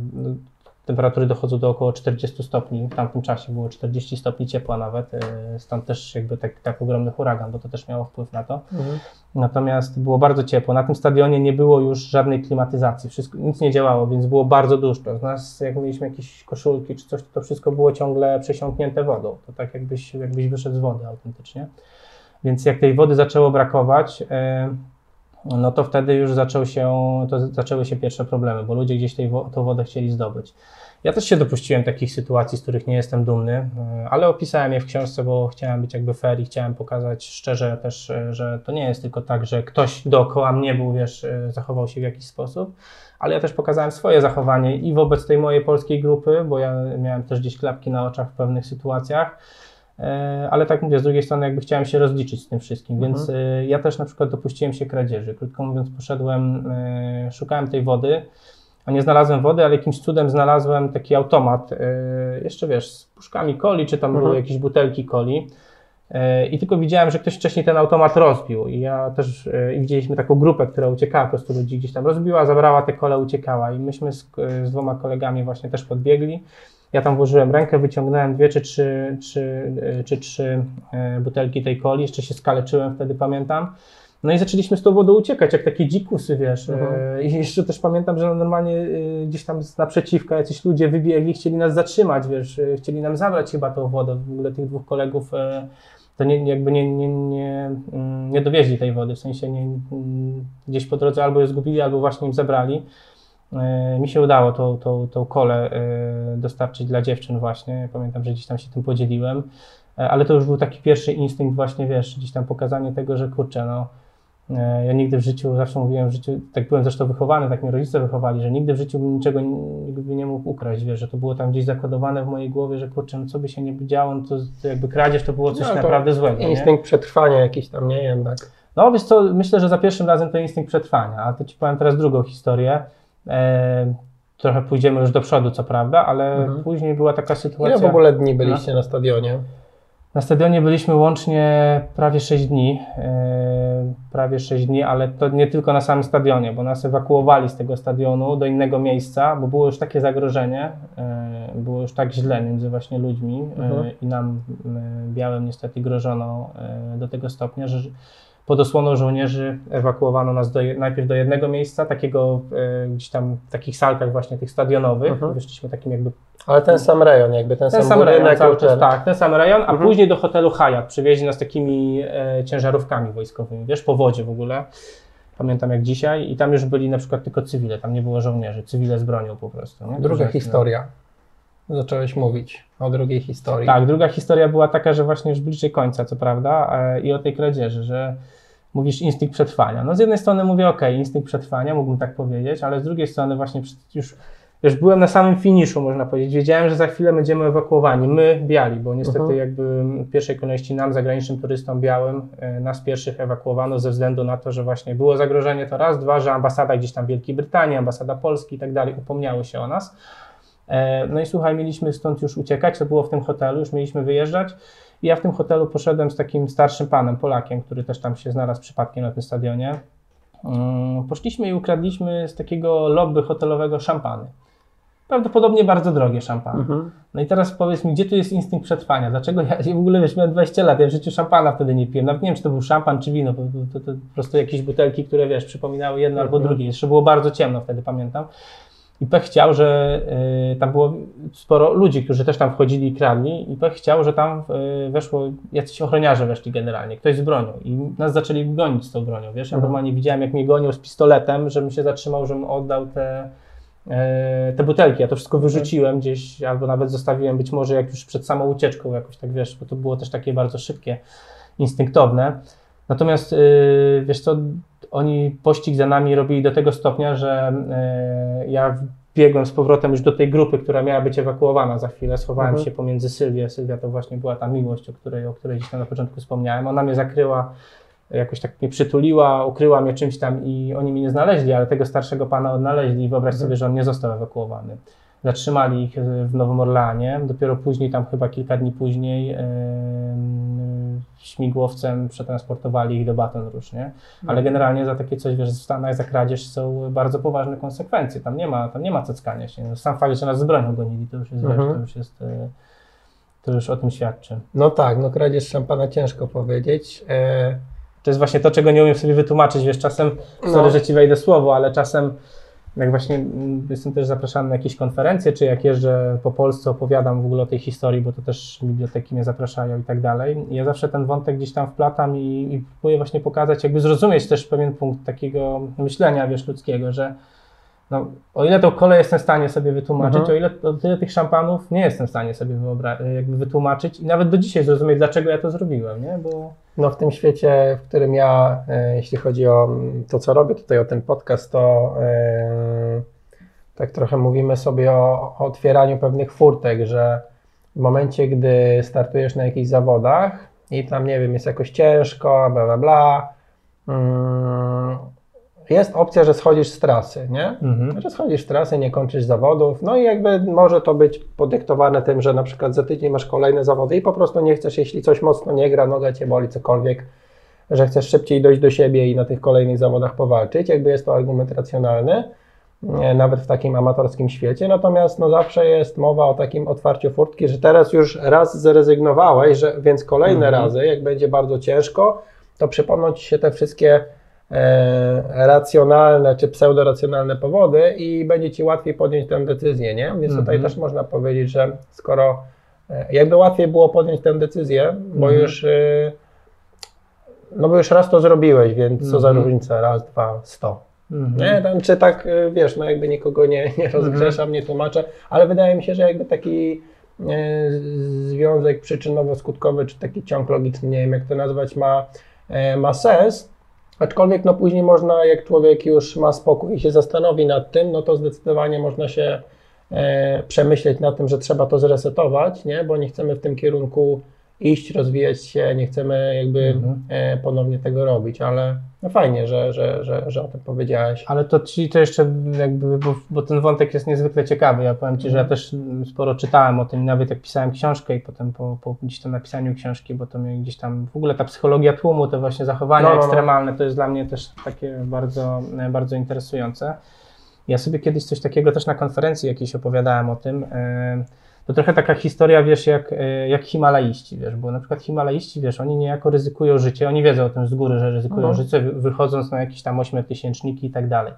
temperatury dochodzą do około 40 stopni. W tamtym czasie było 40 stopni ciepła nawet, y, stąd też jakby tak, tak ogromny huragan, bo to też miało wpływ na to. Mhm. Natomiast było bardzo ciepło. Na tym stadionie nie było już żadnej klimatyzacji, wszystko, nic nie działało, więc było bardzo duszno. Z nas, jak mieliśmy jakieś koszulki czy coś, to wszystko było ciągle przesiąknięte wodą. To tak jakbyś, jakbyś wyszedł z wody autentycznie. Więc jak tej wody zaczęło brakować, e, no to wtedy już zaczął się, to zaczęły się pierwsze problemy, bo ludzie gdzieś tej, tą wodę chcieli zdobyć. Ja też się dopuściłem takich sytuacji, z których nie jestem dumny, e, ale opisałem je w książce, bo chciałem być jakby fair i chciałem pokazać szczerze też, e, że to nie jest tylko tak, że ktoś dookoła mnie był, wiesz, e, zachował się w jakiś sposób, ale ja też pokazałem swoje zachowanie i wobec tej mojej polskiej grupy, bo ja miałem też gdzieś klapki na oczach w pewnych sytuacjach, ale tak mówię, z drugiej strony jakby chciałem się rozliczyć z tym wszystkim, Mhm. więc e, ja też na przykład dopuściłem się kradzieży. Krótko mówiąc, poszedłem, e, szukałem tej wody, a nie znalazłem wody, ale jakimś cudem znalazłem taki automat, e, jeszcze wiesz, z puszkami coli, czy tam Mhm. były jakieś butelki coli. E, I tylko widziałem, że ktoś wcześniej ten automat rozbił. I ja też e, i widzieliśmy taką grupę, która uciekała, po prostu ludzi gdzieś tam rozbiła, zabrała te kole, uciekała. I myśmy z, z dwoma kolegami właśnie też podbiegli. Ja tam włożyłem rękę, wyciągnąłem dwie czy trzy, czy, czy trzy e, butelki tej coli, jeszcze się skaleczyłem wtedy, pamiętam. No i zaczęliśmy z tą wodą uciekać, jak takie dzikusy, wiesz. Mhm. E, I jeszcze też pamiętam, że normalnie e, gdzieś tam z naprzeciwka jacyś ludzie wybiegli, chcieli nas zatrzymać, wiesz, chcieli nam zabrać chyba tą wodę. W ogóle tych dwóch kolegów to nie, jakby nie, nie, nie, mm, nie dowieźli tej wody, w sensie nie, mm, gdzieś po drodze albo ją zgubili, albo właśnie im zabrali. E, Mi się udało tą, tą, tą kolę e, dostarczyć dla dziewczyn właśnie. Pamiętam, że gdzieś tam się tym podzieliłem. E, Ale to już był taki pierwszy instynkt właśnie, wiesz, gdzieś tam pokazanie tego, że kurczę, no ja nigdy w życiu, zawsze mówiłem w życiu, tak byłem zresztą wychowany, tak mnie rodzice wychowali, że nigdy w życiu niczego nigdy nie mógł ukraść, wiesz, że to było tam gdzieś zakodowane w mojej głowie, że kurczę, no co by się nie działo, no to, to jakby kradzież to było coś No, to naprawdę złego, nie? Instynkt przetrwania jakiś tam, nie jednak. No wiesz co, myślę, że za pierwszym razem to instynkt przetrwania, a to Ci powiem teraz drugą historię. E, trochę pójdziemy już do przodu, co prawda, ale Mhm. później była taka Ile sytuacja. w ogóle dni byliście na stadionie? Na stadionie byliśmy łącznie prawie 6 dni, e, prawie 6 dni, ale to nie tylko na samym stadionie, bo nas ewakuowali z tego stadionu do innego miejsca, bo było już takie zagrożenie, e, było już tak źle między właśnie ludźmi Mhm. i nam białym niestety grożono do tego stopnia, że pod osłoną żołnierzy ewakuowano nas do, najpierw do jednego miejsca, takiego e, gdzieś tam w takich salkach właśnie tych stadionowych, Mhm. wyszliśmy takim jakby Ale ten sam rejon, jakby ten, ten sam, sam rejon, cały czas, tak, ten sam rejon, a Mhm. później do hotelu Hyatt przywieźli nas takimi e, ciężarówkami wojskowymi, wiesz, po wodzie w ogóle. Pamiętam jak dzisiaj i tam już byli na przykład tylko cywile, tam nie było żołnierzy, cywile z bronią po prostu. Nie? Druga historia. Zacząłeś mówić o drugiej historii. Tak, druga historia była taka, że właśnie już bliżej końca, co prawda, e, i o tej kradzieży, że mówisz instynkt przetrwania. No z jednej strony mówię, ok, instynkt przetrwania, mógłbym tak powiedzieć, ale z drugiej strony właśnie już, już byłem na samym finiszu, można powiedzieć. Wiedziałem, że za chwilę będziemy ewakuowani. My, biali, bo niestety Mhm. jakby w pierwszej kolejności nam, zagranicznym turystom białym, e, nas pierwszych ewakuowano ze względu na to, że właśnie było zagrożenie to raz, dwa, że ambasada gdzieś tam Wielkiej Brytanii, ambasada Polski i tak dalej upomniały się o nas. E, No i słuchaj, mieliśmy stąd już uciekać, to było w tym hotelu, już mieliśmy wyjeżdżać. I ja w tym hotelu poszedłem z takim starszym panem, Polakiem, który też tam się znalazł przypadkiem na tym stadionie. Mm, Poszliśmy i ukradliśmy z takiego lobby hotelowego szampany. Prawdopodobnie bardzo drogie szampany. Mhm. No i teraz powiedz mi, gdzie tu jest instynkt przetrwania? Dlaczego ja, w ogóle wiesz, miałem 20 lat, ja w życiu szampana wtedy nie piłem. Nawet nie wiem, czy to był szampan, czy wino, to, to, to po prostu jakieś butelki, które wiesz, przypominały jedno albo Mhm. drugie. Jeszcze było bardzo ciemno wtedy, pamiętam. I pech chciał, że y, tam było sporo ludzi, którzy też tam wchodzili i kradli, i pech chciał, że tam y, weszło, jacyś ochroniarze weszli generalnie, ktoś z bronią. I nas zaczęli gonić z tą bronią, wiesz, ja Mhm. normalnie widziałem, jak mnie gonią z pistoletem, żebym się zatrzymał, żebym oddał te, e, te butelki, ja to wszystko wyrzuciłem gdzieś, albo nawet zostawiłem być może jak już przed samą ucieczką jakoś tak, wiesz, bo to było też takie bardzo szybkie, instynktowne. Natomiast y, wiesz co, oni pościg za nami robili do tego stopnia, że e, ja biegłem z powrotem już do tej grupy, która miała być ewakuowana za chwilę. Schowałem Mhm. się pomiędzy Sylwię. Sylwia to właśnie była ta miłość, o której, o której gdzieś tam na początku wspomniałem. Ona mnie zakryła, jakoś tak mnie przytuliła, ukryła mnie czymś tam i oni mnie nie znaleźli, ale tego starszego pana odnaleźli i wyobraź Mhm. sobie, że on nie został ewakuowany. Zatrzymali ich w Nowym Orleanie. Dopiero później, tam chyba kilka dni później, yy, śmigłowcem przetransportowali ich do Baton Rouge, nie? Ale generalnie za takie coś, wiesz, w Stanach za kradzież są bardzo poważne konsekwencje. Tam nie ma, tam nie ma ceckania się. No, Sam fakt, że nas z bronią gonili, to już jest, Mhm. wiesz, to już jest, yy, to już o tym świadczy. No tak, no kradzież szampana ciężko powiedzieć. E, To jest właśnie to, czego nie umiem sobie wytłumaczyć. Wiesz, czasem, No. sorry, że ci wejdę słowo, ale czasem, jak właśnie jestem też zapraszany na jakieś konferencje, czy jak jeżdżę po Polsce, opowiadam w ogóle o tej historii, bo to też biblioteki mnie zapraszają i tak dalej. Ja zawsze ten wątek gdzieś tam wplatam i, i próbuję właśnie pokazać, jakby zrozumieć też pewien punkt takiego myślenia, wiesz, ludzkiego, że no, o ile tą kolej jestem w stanie sobie wytłumaczyć, Mhm. o ile o tyle tych szampanów nie jestem w stanie sobie jakby wytłumaczyć i nawet do dzisiaj zrozumieć, dlaczego ja to zrobiłem, nie? Bo No w tym świecie, w którym ja, e, jeśli chodzi o mm, to, co robię tutaj, o ten podcast, to e, tak trochę mówimy sobie o, o otwieraniu pewnych furtek, że w momencie, gdy startujesz na jakichś zawodach i tam, nie wiem, jest jakoś ciężko, bla, bla, bla, mm, jest opcja, że schodzisz z trasy, nie? mhm. Że schodzisz z trasy, nie kończysz zawodów, no i jakby może to być podyktowane tym, że na przykład za tydzień masz kolejne zawody i po prostu nie chcesz, jeśli coś mocno nie gra, noga cię boli, cokolwiek, że chcesz szybciej dojść do siebie i na tych kolejnych zawodach powalczyć, jakby jest to argument racjonalny, e, nawet w takim amatorskim świecie, natomiast no zawsze jest mowa o takim otwarciu furtki, że teraz już raz zrezygnowałeś, że, więc kolejne Mhm. razy, jak będzie bardzo ciężko, to przypomną Ci się te wszystkie racjonalne czy pseudoracjonalne powody i będzie Ci łatwiej podjąć tę decyzję, nie? Więc tutaj Mhm. też można powiedzieć, że skoro e, jakby łatwiej było podjąć tę decyzję, bo Mhm. już e, no bo już raz to zrobiłeś, więc co za Mhm. różnica, raz, dwa, sto. Mhm. Nie, tam, czy tak, y, wiesz, no jakby nikogo nie, nie rozgrzeszam, nie tłumaczę, ale wydaje mi się, że jakby taki y, związek przyczynowo-skutkowy, czy taki ciąg logiczny, nie wiem jak to nazwać, ma, e, ma sens, aczkolwiek no później można, jak człowiek już ma spokój i się zastanowi nad tym, no to zdecydowanie można się e, przemyśleć nad tym, że trzeba to zresetować, nie, bo nie chcemy w tym kierunku iść, rozwijać się, nie chcemy jakby Mhm. e, ponownie tego robić, ale no fajnie, że, że, że, że o tym powiedziałeś. Ale to ci to jeszcze jakby, bo, bo ten wątek jest niezwykle ciekawy. Ja powiem Ci, że ja Mhm. też sporo czytałem o tym, nawet jak pisałem książkę i potem po, po gdzieś tam napisaniu książki, bo to mnie gdzieś tam, w ogóle ta psychologia tłumu, te właśnie zachowania No, no, no. ekstremalne, to jest dla mnie też takie bardzo, bardzo interesujące. Ja sobie kiedyś coś takiego też na konferencji jakiejś opowiadałem o tym. e, To trochę taka historia, wiesz, jak, e, jak Himalaiści, wiesz, bo na przykład Himalaiści, wiesz, oni niejako ryzykują życie, oni wiedzą o tym z góry, że ryzykują Mhm. życie, wy- wychodząc na jakieś tam ośmiotysięczniki i tak dalej.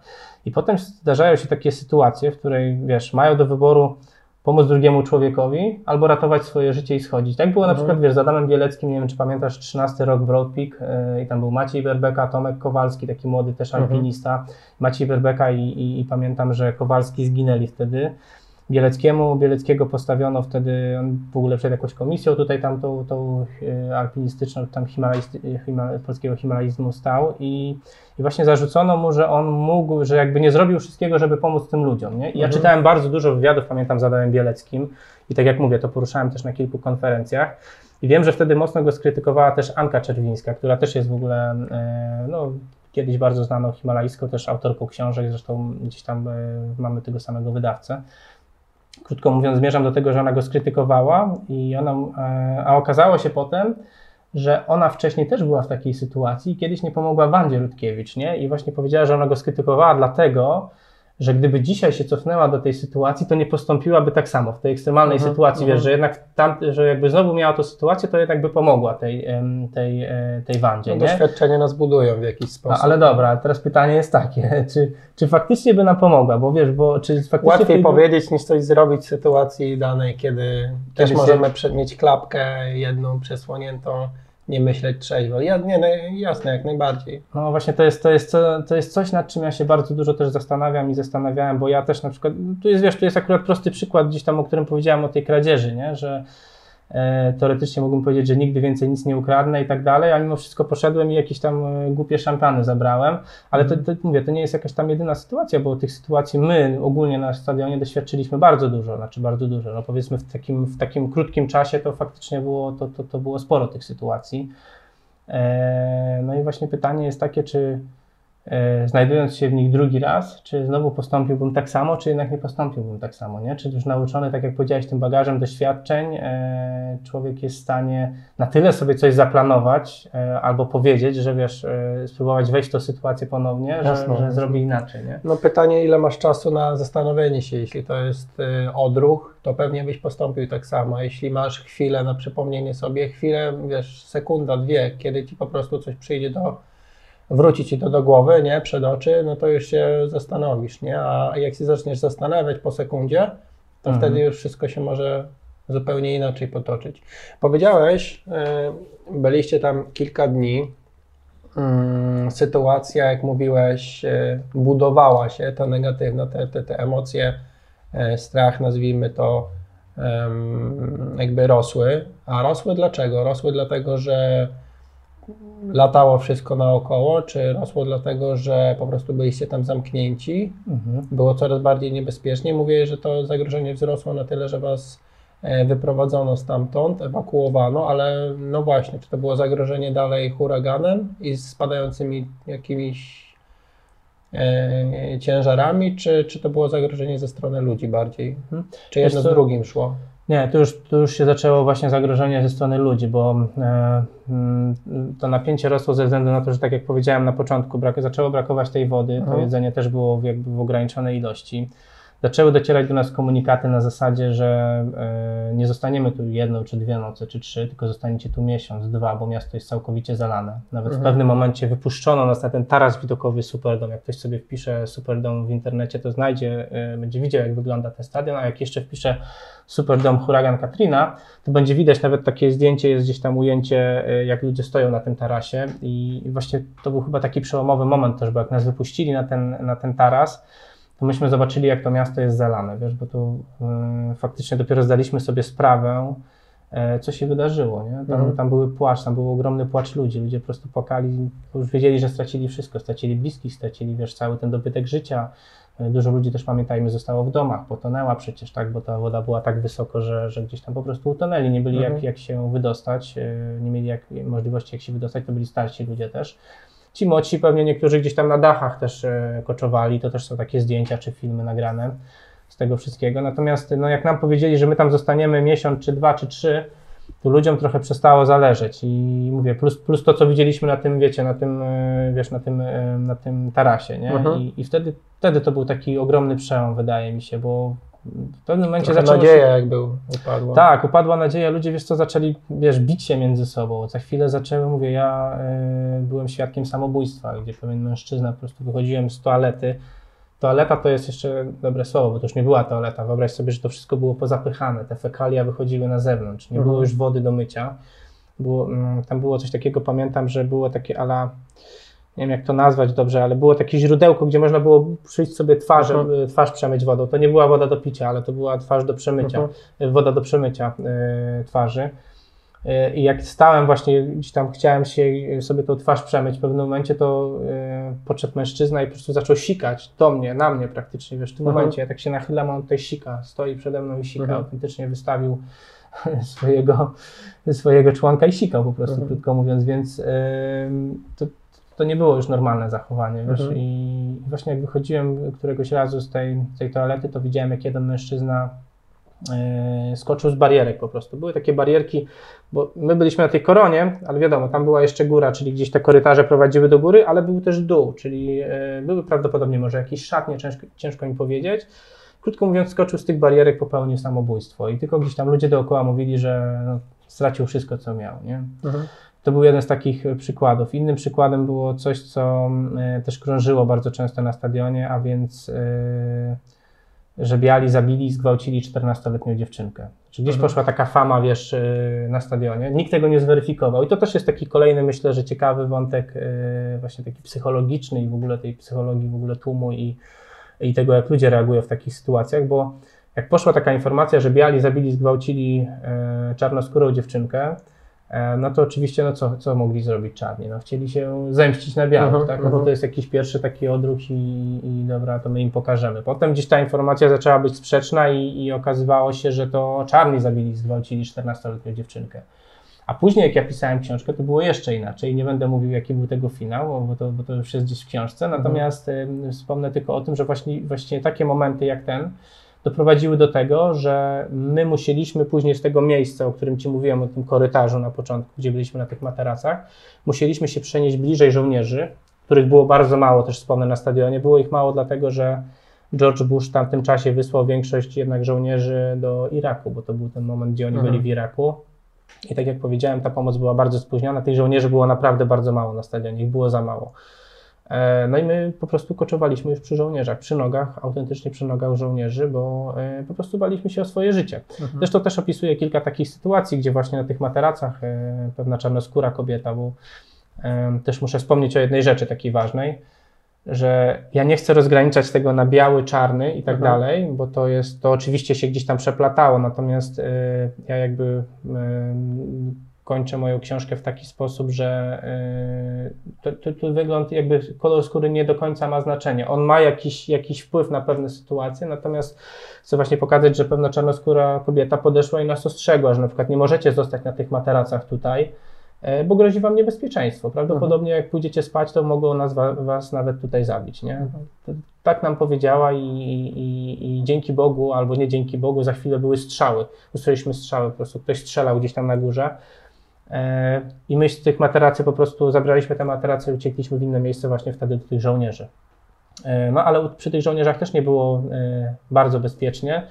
I potem zdarzają się takie sytuacje, w której, wiesz, mają do wyboru pomóc drugiemu człowiekowi albo ratować swoje życie i schodzić. Tak było na Mhm. przykład, wiesz, z Adamem Bieleckim, nie wiem, czy pamiętasz, 13 rok Broad Peak yy, i tam był Maciej Berbeka, Tomek Kowalski, taki młody też Mhm. alpinista, Maciej Berbeka i, i, i pamiętam, że Kowalski zginęli wtedy. Bieleckiemu, Bieleckiego postawiono wtedy, on w ogóle przed jakąś komisją tutaj tam tą, tą e, alpinistyczną, tam himalajsty, himal, polskiego himalaizmu stał i, i właśnie zarzucono mu, że on mógł, że jakby nie zrobił wszystkiego, żeby pomóc tym ludziom. Nie? I ja Mhm. czytałem bardzo dużo wywiadów, pamiętam z Adamem Bieleckim i tak jak mówię, to poruszałem też na kilku konferencjach i wiem, że wtedy mocno go skrytykowała też Anka Czerwińska, która też jest w ogóle e, no, kiedyś bardzo znaną himalajską, też autorką książek, zresztą gdzieś tam e, mamy tego samego wydawcę krótko mówiąc, zmierzam do tego, że ona go skrytykowała, i ona, e, a okazało się potem, że ona wcześniej też była w takiej sytuacji i kiedyś nie pomogła Wandzie Rutkiewicz, nie? I właśnie powiedziała, że ona go skrytykowała dlatego, że gdyby dzisiaj się cofnęła do tej sytuacji, to nie postąpiłaby tak samo w tej ekstremalnej Mhm, sytuacji, mhm. wiesz, że jednak tam, że jakby znowu miała tą sytuację, to jednak by pomogła tej, tej, e, tej Wandzie, No, nie? doświadczenie nas budują w jakiś No, sposób. ale dobra, teraz pytanie jest takie, czy, czy faktycznie by nam pomogła, bo wiesz, bo czy faktycznie... Łatwiej tej- powiedzieć niż coś zrobić w sytuacji danej, kiedy też się- możemy prze- mieć klapkę jedną przesłoniętą, nie myśleć trzeźwo. Ja, nie, no, jasne, jak najbardziej. No właśnie to jest, to, jest, to jest coś, nad czym ja się bardzo dużo też zastanawiam i zastanawiałem, bo ja też na przykład, tu jest wiesz, tu jest akurat prosty przykład gdzieś tam, o którym powiedziałem o tej kradzieży, nie? że teoretycznie mógłbym powiedzieć, że nigdy więcej nic nie ukradnę i tak dalej, a mimo wszystko poszedłem i jakieś tam e, głupie szampany zabrałem, ale to, to mówię, to nie jest jakaś tam jedyna sytuacja, bo tych sytuacji my ogólnie na stadionie doświadczyliśmy bardzo dużo, znaczy bardzo dużo, no powiedzmy w takim, w takim krótkim czasie to faktycznie było, to, to, to było sporo tych sytuacji. E, No i właśnie pytanie jest takie, czy, e, znajdując się w nich drugi raz, czy znowu postąpiłbym tak samo, czy jednak nie postąpiłbym tak samo, nie? Czy już nauczony, tak jak powiedziałeś, tym bagażem doświadczeń, e, człowiek jest w stanie na tyle sobie coś zaplanować e, albo powiedzieć, że wiesz, e, spróbować wejść w tę sytuację ponownie, że, Jasne. że zrobi inaczej, nie? No pytanie, ile masz czasu na zastanowienie się, jeśli to jest odruch, to pewnie byś postąpił tak samo. Jeśli masz chwilę na przypomnienie sobie, chwilę, wiesz, sekunda, dwie, kiedy ci po prostu coś przyjdzie do, wróci ci to do głowy, nie, przed oczy, no to już się zastanowisz, nie, a jak się zaczniesz zastanawiać po sekundzie, to Mhm. wtedy już wszystko się może zupełnie inaczej potoczyć. Powiedziałeś, y, byliście tam kilka dni, Mm, sytuacja, jak mówiłeś, e, budowała się, ta negatywna, te, te, te emocje, e, strach, nazwijmy to, jakby rosły. A rosły dlaczego? Rosły dlatego, że latało wszystko naokoło, czy rosło dlatego, że po prostu byliście tam zamknięci, Mhm. było coraz bardziej niebezpiecznie. Mówię, że to zagrożenie wzrosło na tyle, że was e, wyprowadzono stamtąd, ewakuowano, ale no właśnie, czy to było zagrożenie dalej huraganem i spadającymi jakimiś e, ciężarami, czy, czy to było zagrożenie ze strony ludzi bardziej? Mhm. Czy jedno z drugim szło? Nie, tu już, tu już się zaczęło właśnie zagrożenie ze strony ludzi, bo e, mm, to napięcie rosło ze względu na to, że tak jak powiedziałem na początku, brak, zaczęło brakować tej wody, to Mhm. jedzenie też było w, jakby w ograniczonej ilości. Zaczęły docierać do nas komunikaty na zasadzie, że e, nie zostaniemy tu jedną, czy dwie noce, czy trzy, tylko zostaniecie tu miesiąc, dwa, bo miasto jest całkowicie zalane. Nawet w Mhm. pewnym momencie wypuszczono nas na ten taras widokowy Superdom. Jak ktoś sobie wpisze Superdom w internecie, to znajdzie, e, będzie widział, jak wygląda ten stadion, a jak jeszcze wpisze Superdom Huragan Katrina, to będzie widać nawet takie zdjęcie, jest gdzieś tam ujęcie, e, jak ludzie stoją na tym tarasie i i właśnie to był chyba taki przełomowy moment też, bo jak nas wypuścili na ten, na ten taras, to myśmy zobaczyli, jak to miasto jest zalane, wiesz, bo tu y, faktycznie dopiero zdaliśmy sobie sprawę, e, co się wydarzyło, nie? Tam, Mhm. tam były płacz, tam był ogromny płacz ludzi, ludzie po prostu płakali, już wiedzieli, że stracili wszystko, stracili bliskich, stracili, wiesz, cały ten dobytek życia, E, Dużo ludzi też pamiętajmy zostało w domach, potonęła przecież, tak, bo ta woda była tak wysoko, że, że gdzieś tam po prostu utonęli, nie byli Mhm. jak, jak się wydostać, e, nie mieli jak, możliwości jak się wydostać, to byli starsi ludzie też. Ci młodsi pewnie niektórzy gdzieś tam na dachach też e, koczowali, to też są takie zdjęcia czy filmy nagrane z tego wszystkiego. Natomiast no, jak nam powiedzieli, że my tam zostaniemy miesiąc, czy dwa, czy trzy, to ludziom trochę przestało zależeć i mówię, plus, plus to, co widzieliśmy na tym, wiecie, na tym, e, wiesz, na tym, e, na tym tarasie, nie? Mhm. I, I wtedy, wtedy to był taki ogromny przełom, wydaje mi się, bo w pewnym momencie Trochę zaczęło nadzieja się... jakby upadła. Tak, upadła nadzieja, ludzie wiesz co, zaczęli, wiesz, bić się między sobą. Za chwilę zaczęły, mówię, ja y, byłem świadkiem samobójstwa, gdzie pewien mężczyzna po prostu wychodziłem z toalety. Toaleta to jest jeszcze dobre słowo, bo to już nie była toaleta. Wyobraź sobie, że to wszystko było pozapychane, te fekalia wychodziły na zewnątrz, nie Mhm. było już wody do mycia. Było, mm, tam było coś takiego, pamiętam, że było takie ala, nie wiem jak to nazwać dobrze, ale było takie źródełko, gdzie można było przyjść sobie twarz, Mhm. y, twarz przemyć wodą. To nie była woda do picia, ale to była twarz do przemycia Mhm. woda do przemycia y, twarzy. Y, I jak stałem właśnie, gdzieś tam chciałem się y, sobie tą twarz przemyć, w pewnym momencie to y, podszedł mężczyzna i po prostu zaczął sikać do mnie, na mnie praktycznie, wiesz, w tym Mhm. momencie, ja tak się nachylam, on tutaj sika, stoi przede mną i sika, autentycznie wystawił swojego, swojego członka i sikał po prostu, krótko mówiąc, więc to, to nie było już normalne zachowanie, wiesz, Mhm. i właśnie jak wychodziłem któregoś razu z tej, z tej toalety, to widziałem, jak jeden mężczyzna e, skoczył z barierek po prostu. Były takie barierki, bo my byliśmy na tej koronie, ale wiadomo, tam była jeszcze góra, czyli gdzieś te korytarze prowadziły do góry, ale był też dół, czyli e, były prawdopodobnie może jakieś szatnie, ciężko, ciężko mi powiedzieć. Krótko mówiąc, skoczył z tych barierek, popełnił samobójstwo i tylko gdzieś tam ludzie dookoła mówili, że no, stracił wszystko, co miał, nie? Mhm. To był jeden z takich e, przykładów. Innym przykładem było coś, co e, też krążyło bardzo często na stadionie, a więc e, że biali zabili i zgwałcili 14-letnią dziewczynkę. Czy gdzieś Mhm. poszła taka fama, wiesz, na stadionie. Nikt tego nie zweryfikował. I to też jest taki kolejny, myślę, że ciekawy wątek właśnie taki psychologiczny i w ogóle tej psychologii w ogóle tłumu i, i tego, jak ludzie reagują w takich sytuacjach, bo jak poszła taka informacja, że biali zabili, zgwałcili czarnoskórą dziewczynkę, no to oczywiście, no co, co mogli zrobić czarni? No chcieli się zemścić na białych, Mhm, tak? No mhm. to jest jakiś pierwszy taki odruch i, i dobra, to my im pokażemy. Potem gdzieś ta informacja zaczęła być sprzeczna i, i okazywało się, że to czarni zabili, zgwałcili 14-letnią dziewczynkę. A później, jak ja pisałem książkę, to było jeszcze inaczej. Nie będę mówił, jaki był tego finał, bo to, bo to już jest gdzieś w książce. Natomiast mhm. wspomnę tylko o tym, że właśnie, właśnie takie momenty jak ten doprowadziły do tego, że my musieliśmy później z tego miejsca, o którym Ci mówiłem, o tym korytarzu na początku, gdzie byliśmy na tych materacach, musieliśmy się przenieść bliżej żołnierzy, których było bardzo mało, też wspomnę na stadionie. Było ich mało dlatego, że George Bush w tamtym czasie wysłał większość jednak żołnierzy do Iraku, bo to był ten moment, gdzie oni mhm. byli w Iraku. I tak jak powiedziałem, ta pomoc była bardzo spóźniona. Tych żołnierzy było naprawdę bardzo mało na stadionie, ich było za mało. E, no i my po prostu koczowaliśmy już przy żołnierzach, przy nogach, autentycznie przy nogach żołnierzy, bo e, po prostu baliśmy się o swoje życie. Mhm. Zresztą też opisuję kilka takich sytuacji, gdzie właśnie na tych materacach e, pewna czarnoskóra kobieta, bo też muszę wspomnieć o jednej rzeczy takiej ważnej, że ja nie chcę rozgraniczać tego na biały, czarny i tak mhm. dalej, bo to jest, to oczywiście się gdzieś tam przeplatało, natomiast ja jakby kończę moją książkę w taki sposób, że y, to, wygląd, jakby kolor skóry nie do końca ma znaczenie. On ma jakiś, jakiś wpływ na pewne sytuacje, natomiast chcę właśnie pokazać, że pewna czarnoskóra kobieta podeszła i nas ostrzegła, że na przykład nie możecie zostać na tych materacach tutaj, y, bo grozi wam niebezpieczeństwo. Prawdopodobnie jak pójdziecie spać, to mogą nas, was nawet tutaj zabić. Nie? Mhm. Tak nam powiedziała i, i, i, dzięki Bogu, albo nie dzięki Bogu, za chwilę były strzały. Usłyszeliśmy strzały, po prostu ktoś strzelał gdzieś tam na górze. E, I my z tych materacy po prostu zabraliśmy te materace i uciekliśmy w inne miejsce właśnie wtedy do tych żołnierzy. E, no ale przy tych żołnierzach też nie było e, bardzo bezpiecznie.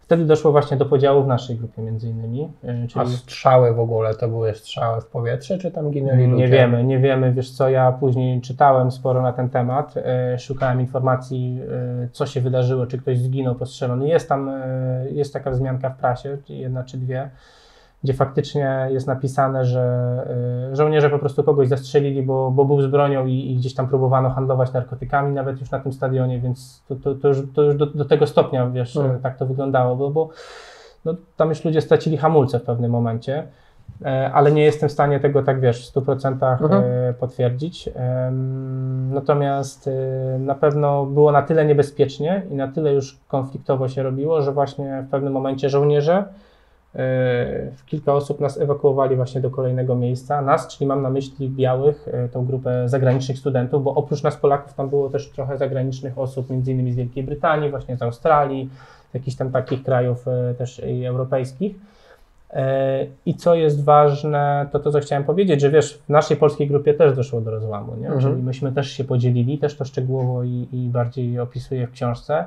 Wtedy doszło właśnie do podziału w naszej grupie między innymi. Czyli... A strzały w ogóle to były strzały w powietrze, czy tam ginęli ludzie? Nie wiemy, nie wiemy. Wiesz co, ja później czytałem sporo na ten temat, szukałem informacji, co się wydarzyło, czy ktoś zginął postrzelony. Jest tam, jest taka wzmianka w prasie, jedna czy dwie, gdzie faktycznie jest napisane, że y, żołnierze po prostu kogoś zastrzelili, bo, bo był z bronią i, i gdzieś tam próbowano handlować narkotykami, nawet już na tym stadionie, więc to, to, to już, to już do, do, tego stopnia, wiesz, hmm. tak to wyglądało, bo, bo no, tam już ludzie stracili hamulce w pewnym momencie, e, ale nie jestem w stanie tego tak, wiesz, w 100% mhm. E, potwierdzić. Natomiast e, na pewno było na tyle niebezpiecznie i na tyle już konfliktowo się robiło, że właśnie w pewnym momencie żołnierze kilka osób nas ewakuowali właśnie do kolejnego miejsca. Nas, czyli mam na myśli białych, e, tą grupę zagranicznych studentów, bo oprócz nas Polaków tam było też trochę zagranicznych osób, między innymi z Wielkiej Brytanii, właśnie z Australii, z jakichś tam takich krajów e, też europejskich. E, I co jest ważne, to to, co chciałem powiedzieć, że wiesz, w naszej polskiej grupie też doszło do rozłamu, nie? Mhm. czyli myśmy też się podzielili, też to szczegółowo i, i bardziej opisuję w książce.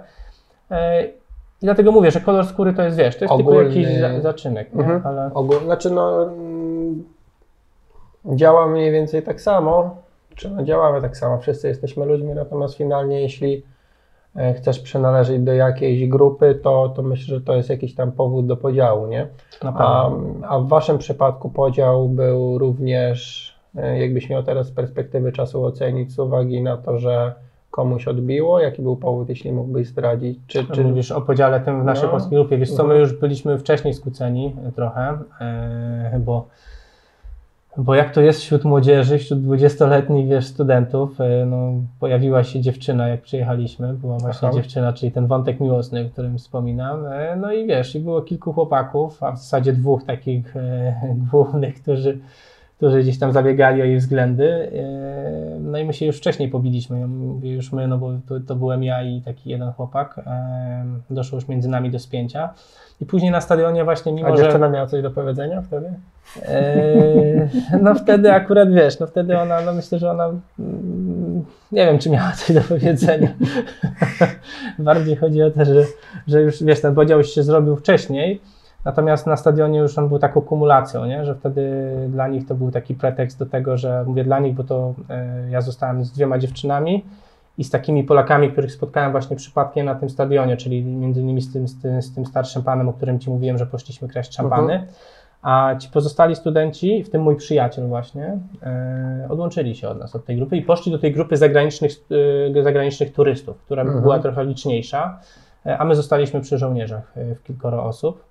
I dlatego mówię, że kolor skóry to jest, wiesz, to jest Ogólny... tylko jakiś za, zaczynek, nie? Mhm. Ale... Ogól... Znaczy no, mm, działa mniej więcej tak samo, czy no, działamy tak samo, wszyscy jesteśmy ludźmi, natomiast finalnie jeśli e, chcesz przynależeć do jakiejś grupy, to, to myślę, że to jest jakiś tam powód do podziału, nie? A, a w Waszym przypadku podział był również, e, jakbyś miał teraz z perspektywy czasu ocenić z uwagi na to, że komuś odbiło? Jaki był powód, jeśli mógłbyś zdradzić? Czy, czy... Mówisz o podziale tym w naszej no. polskiej grupie. Wiesz co, my mhm. już byliśmy wcześniej skłóceni trochę, e, bo, bo jak to jest wśród młodzieży, wśród dwudziestoletnich wiesz, studentów, e, no, pojawiła się dziewczyna, jak przyjechaliśmy, była właśnie Aha. dziewczyna, czyli ten wątek miłosny, o którym wspominam. E, no i wiesz, i było kilku chłopaków, a w zasadzie dwóch takich głównych, którzy którzy gdzieś tam zabiegali o jej względy. E, no i my się już wcześniej pobiliśmy. Ja mówię już my, no bo to, to byłem ja i taki jeden chłopak. E, doszło już między nami do spięcia. I później na stadionie właśnie mimo, A dziewczyna że... miała coś do powiedzenia wtedy? Eee, no wtedy akurat wiesz, no wtedy ona, no myślę, że ona mm, nie wiem, czy miała coś do powiedzenia. Bardziej chodzi o to, że, że już wiesz, ten podział się zrobił wcześniej Natomiast na stadionie już on był taką kumulacją, nie? że wtedy dla nich to był taki pretekst do tego, że mówię dla nich, bo to e, ja zostałem z dwiema dziewczynami i z takimi Polakami, których spotkałem właśnie przypadkiem na tym stadionie, czyli między innymi z tym, z tym, z tym starszym panem, o którym Ci mówiłem, że poszliśmy kraść szampany. Mhm. A ci pozostali studenci, w tym mój przyjaciel właśnie, e, odłączyli się od nas, od tej grupy i poszli do tej grupy zagranicznych, e, zagranicznych turystów, która mhm. była trochę liczniejsza, a my zostaliśmy przy żołnierzach w kilkoro osób.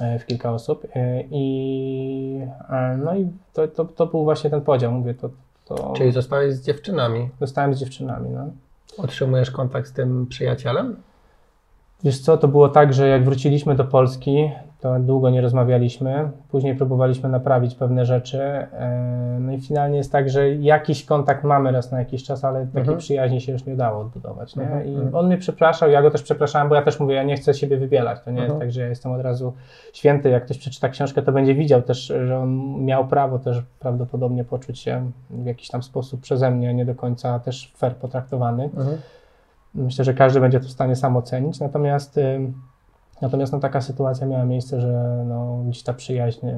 E, w kilka osób e, i e, no i to, to, to był właśnie ten podział, mówię, to, to... Czyli zostałeś z dziewczynami? Zostałem z dziewczynami, no. Utrzymujesz kontakt z tym przyjacielem? Wiesz co, to było tak, że jak wróciliśmy do Polski, to długo nie rozmawialiśmy. Później próbowaliśmy naprawić pewne rzeczy. e, No i finalnie jest tak, że jakiś kontakt mamy raz na jakiś czas, ale takiej Mhm. przyjaźni się już nie udało odbudować. Nie? Mhm, I mhm. on mnie przepraszał, ja go też przepraszałem, bo ja też mówię, ja nie chcę siebie wybielać. To nie Mhm. jest tak, że ja jestem od razu święty. Jak ktoś przeczyta książkę, to będzie widział też, że on miał prawo też prawdopodobnie poczuć się w jakiś tam sposób przeze mnie nie do końca też fair potraktowany. Mhm. Myślę, że każdy będzie to w stanie sam ocenić. Natomiast, ym, natomiast no, taka sytuacja miała miejsce, że no, gdzieś ta przyjaźń y,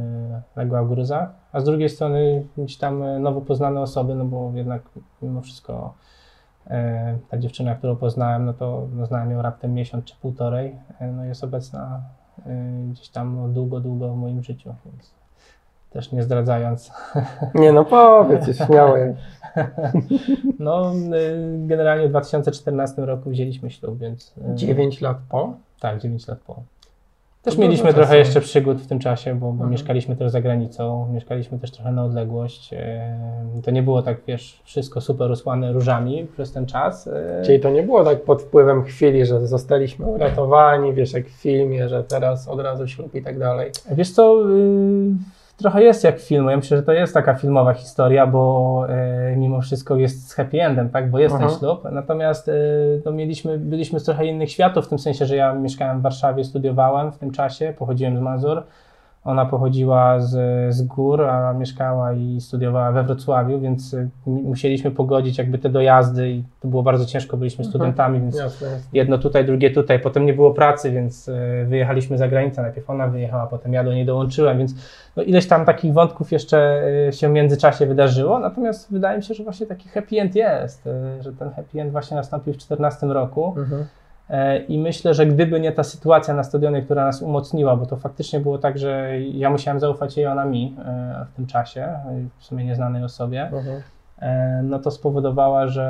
legła w gruzach, a z drugiej strony gdzieś tam y, nowo poznane osoby, no bo jednak mimo wszystko y, ta dziewczyna, którą poznałem, no to no, znałem ją raptem miesiąc czy półtorej, y, no jest obecna y, gdzieś tam długo, długo w moim życiu, więc też nie zdradzając. Nie no, powiedz, śmiało. No, y, generalnie w 2014 roku wzięliśmy ślub, więc... y, 9 lat po? Tak, 9 lat po. Też dużo mieliśmy trochę jeszcze przygód w tym czasie, bo, bo Mhm. mieszkaliśmy też za granicą, mieszkaliśmy też trochę na odległość. e, To nie było tak, wiesz, wszystko super usłane różami przez ten czas. Czyli to nie było tak pod wpływem chwili, że zostaliśmy uratowani, wiesz, jak w filmie, że teraz od razu ślub i tak dalej. Wiesz co, y, trochę jest jak w filmu. Ja myślę, że to jest taka filmowa historia, bo e, mimo wszystko jest z happy endem, tak? bo jest Mhm. ten ślub. Natomiast e, no, mieliśmy, byliśmy z trochę innych światów, w tym sensie, że ja mieszkałem w Warszawie, studiowałem w tym czasie, pochodziłem z Mazur. Ona pochodziła z, z gór, a mieszkała i studiowała we Wrocławiu, więc y, musieliśmy pogodzić jakby te dojazdy i to było bardzo ciężko, byliśmy Mhm. studentami, więc Jasne, jasne. jedno tutaj, drugie tutaj. Potem nie było pracy, więc e, wyjechaliśmy za granicę. Najpierw ona wyjechała, potem ja do niej dołączyłem, więc no ileś tam takich wątków jeszcze e, się w międzyczasie wydarzyło. Natomiast wydaje mi się, że właśnie taki happy end jest, że ten happy end właśnie nastąpił w 2014 roku. Mhm. E, I myślę, że gdyby nie ta sytuacja na stadionie, która nas umocniła, bo to faktycznie było tak, że ja musiałem zaufać jej, ona mi e, w tym czasie, e, w sumie nieznanej osobie, Mhm. E, no to spowodowała, że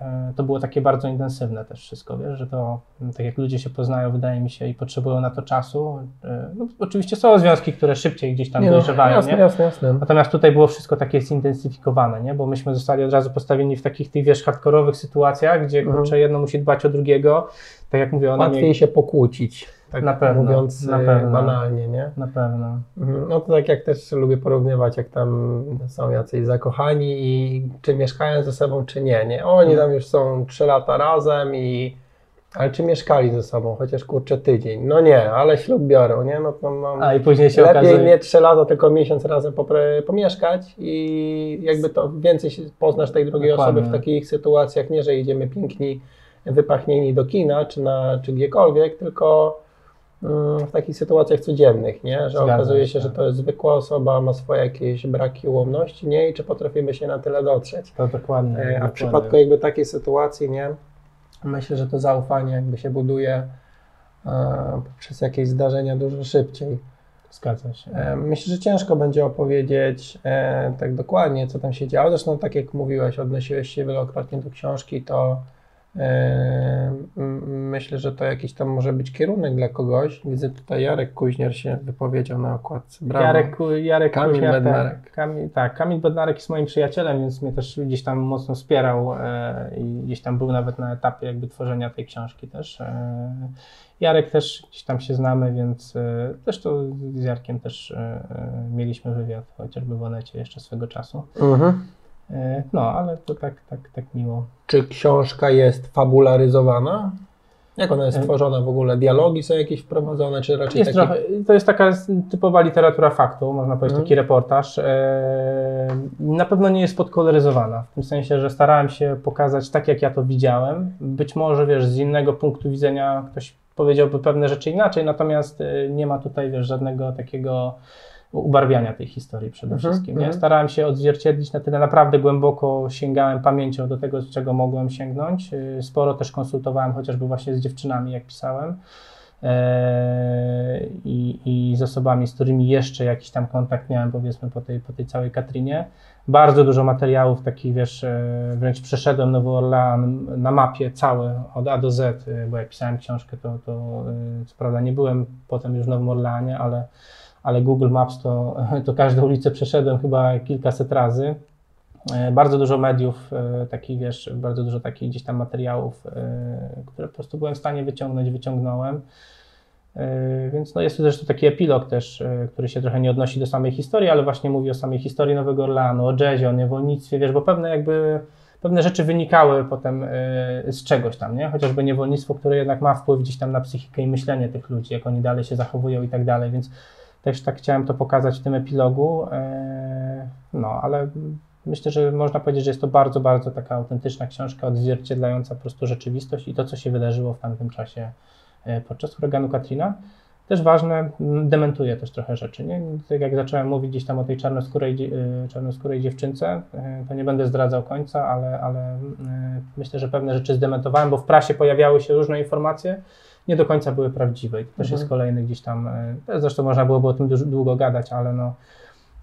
e, to było takie bardzo intensywne też wszystko, wiesz, że to m, tak jak ludzie się poznają, wydaje mi się, i potrzebują na to czasu. e, No, oczywiście są związki, które szybciej gdzieś tam Nie no, dojrzewają, jasne, nie? jasne, jasne. Natomiast tutaj było wszystko takie zintensyfikowane, nie? bo myśmy zostali od razu postawieni w takich tych, wiesz, hardkorowych sytuacjach, gdzie Mhm. kurczę, jedno musi dbać o drugiego, tak jak mówię, ona Łatwiej mnie... się pokłócić, tak Na pewno, mówiąc na e, pewno. banalnie, nie? Na pewno. Mhm. No to tak jak też lubię porównywać, jak tam są jacyś zakochani i czy mieszkają ze sobą, czy nie, nie? Oni Mhm. tam już są 3 lata razem i ale czy mieszkali ze sobą, chociaż kurczę tydzień? No nie, ale ślub biorą, nie? No to mam... A i później się Lepiej okazuje... nie 3 lata, tylko miesiąc razem pomieszkać i jakby to więcej poznasz tej drugiej Dokładnie. osoby w takich sytuacjach, nie, że idziemy piękni, wypachnieni do kina czy, na, czy gdziekolwiek, tylko mm, w takich sytuacjach codziennych, nie? Że okazuje się. się, że to jest zwykła osoba, ma swoje jakieś braki ułomności, nie? I czy potrafimy się na tyle dotrzeć. To dokładnie. E, A dokładnie. w przypadku jakby takiej sytuacji, nie? Myślę, że to zaufanie jakby się buduje e, przez jakieś zdarzenia dużo szybciej. Zgadza się. E, Myślę, że ciężko będzie opowiedzieć e, tak dokładnie, co tam się działo. Zresztą, tak jak mówiłeś, odnosiłeś się wielokrotnie do książki, to myślę, że to jakiś tam może być kierunek dla kogoś. Widzę tutaj Jarek Kuźnier się wypowiedział na okładce. Brawo. Jarek, Jarek Kamil Kuźniar, Bednarek. Tak, Kamil, tak, Kamil Bednarek jest moim przyjacielem, więc mnie też gdzieś tam mocno wspierał e, i gdzieś tam był nawet na etapie jakby tworzenia tej książki też. E, Jarek też gdzieś tam się znamy, więc e, też to z Jarkiem też e, e, mieliśmy wywiad, chociażby w Onecie jeszcze swego czasu. Mhm. E, no, ale to tak, tak, tak miło. Czy książka jest fabularyzowana? Jak ona jest E, tworzona w ogóle? Dialogi są jakieś wprowadzone, czy raczej Jest takie... trochę, to jest taka typowa literatura faktu, można powiedzieć, Mhm. taki reportaż. E, Na pewno nie jest podkoloryzowana, w tym sensie, że starałem się pokazać tak, jak ja to widziałem. Być może, wiesz, z innego punktu widzenia ktoś powiedziałby pewne rzeczy inaczej, natomiast e, nie ma tutaj, wiesz, żadnego takiego ubarwiania tej historii przede Mhm, wszystkim. Nie? mhm. Starałem się odzwierciedlić na tyle naprawdę głęboko, sięgałem pamięcią do tego, z czego mogłem sięgnąć. E, Sporo też konsultowałem chociażby właśnie z dziewczynami, jak pisałem. Eee, i, i z osobami, z którymi jeszcze jakiś tam kontakt miałem, powiedzmy, po tej, po tej całej Katrinie. Bardzo dużo materiałów takich, wiesz, e, wręcz przeszedłem Nowy Orlean na mapie całe, od A do Z, e, bo jak pisałem książkę, to, to e, co prawda nie byłem potem już w Nowym Orleanie, ale, ale Google Maps to, to każdą ulicę przeszedłem chyba kilkaset razy. E, bardzo dużo mediów, e, takich wiesz, bardzo dużo takich gdzieś tam materiałów, e, które po prostu byłem w stanie wyciągnąć, wyciągnąłem. Więc no jest to zresztą taki epilog też, który się trochę nie odnosi do samej historii, ale właśnie mówi o samej historii Nowego Orleanu, o jazzie, o niewolnictwie, wiesz, bo pewne jakby pewne rzeczy wynikały potem z czegoś tam, nie? Chociażby niewolnictwo, które jednak ma wpływ gdzieś tam na psychikę i myślenie tych ludzi, jak oni dalej się zachowują i tak dalej, więc też tak chciałem to pokazać w tym epilogu. No, ale Myślę, że można powiedzieć, że jest to bardzo, bardzo taka autentyczna książka, odzwierciedlająca po prostu rzeczywistość i to, co się wydarzyło w tamtym czasie e, podczas huraganu Katrina. Też ważne, dementuje też trochę rzeczy. Nie? Tak jak zacząłem mówić gdzieś tam o tej czarnoskórej, e, czarnoskórej dziewczynce, e, to nie będę zdradzał końca, ale, ale myślę, że pewne rzeczy zdementowałem, bo w prasie pojawiały się różne informacje, nie do końca były prawdziwe. I to też mhm. jest kolejny gdzieś tam, zresztą można byłoby o tym długo gadać, ale no,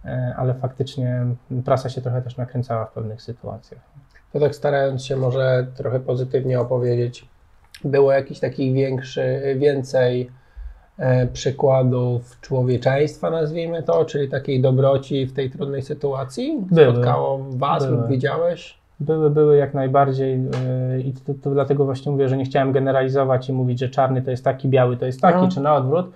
E, ale faktycznie prasa się trochę też nakręcała w pewnych sytuacjach. To tak starając się może trochę pozytywnie opowiedzieć, było jakiś takich większy, więcej e, przykładów człowieczeństwa, nazwijmy to, czyli takiej dobroci w tej trudnej sytuacji? Były. Spotkało Was były. lub widziałeś? Były, były jak najbardziej e, i to, to, dlatego właśnie mówię, że nie chciałem generalizować i mówić, że czarny to jest taki, biały to jest taki, no. czy na odwrót,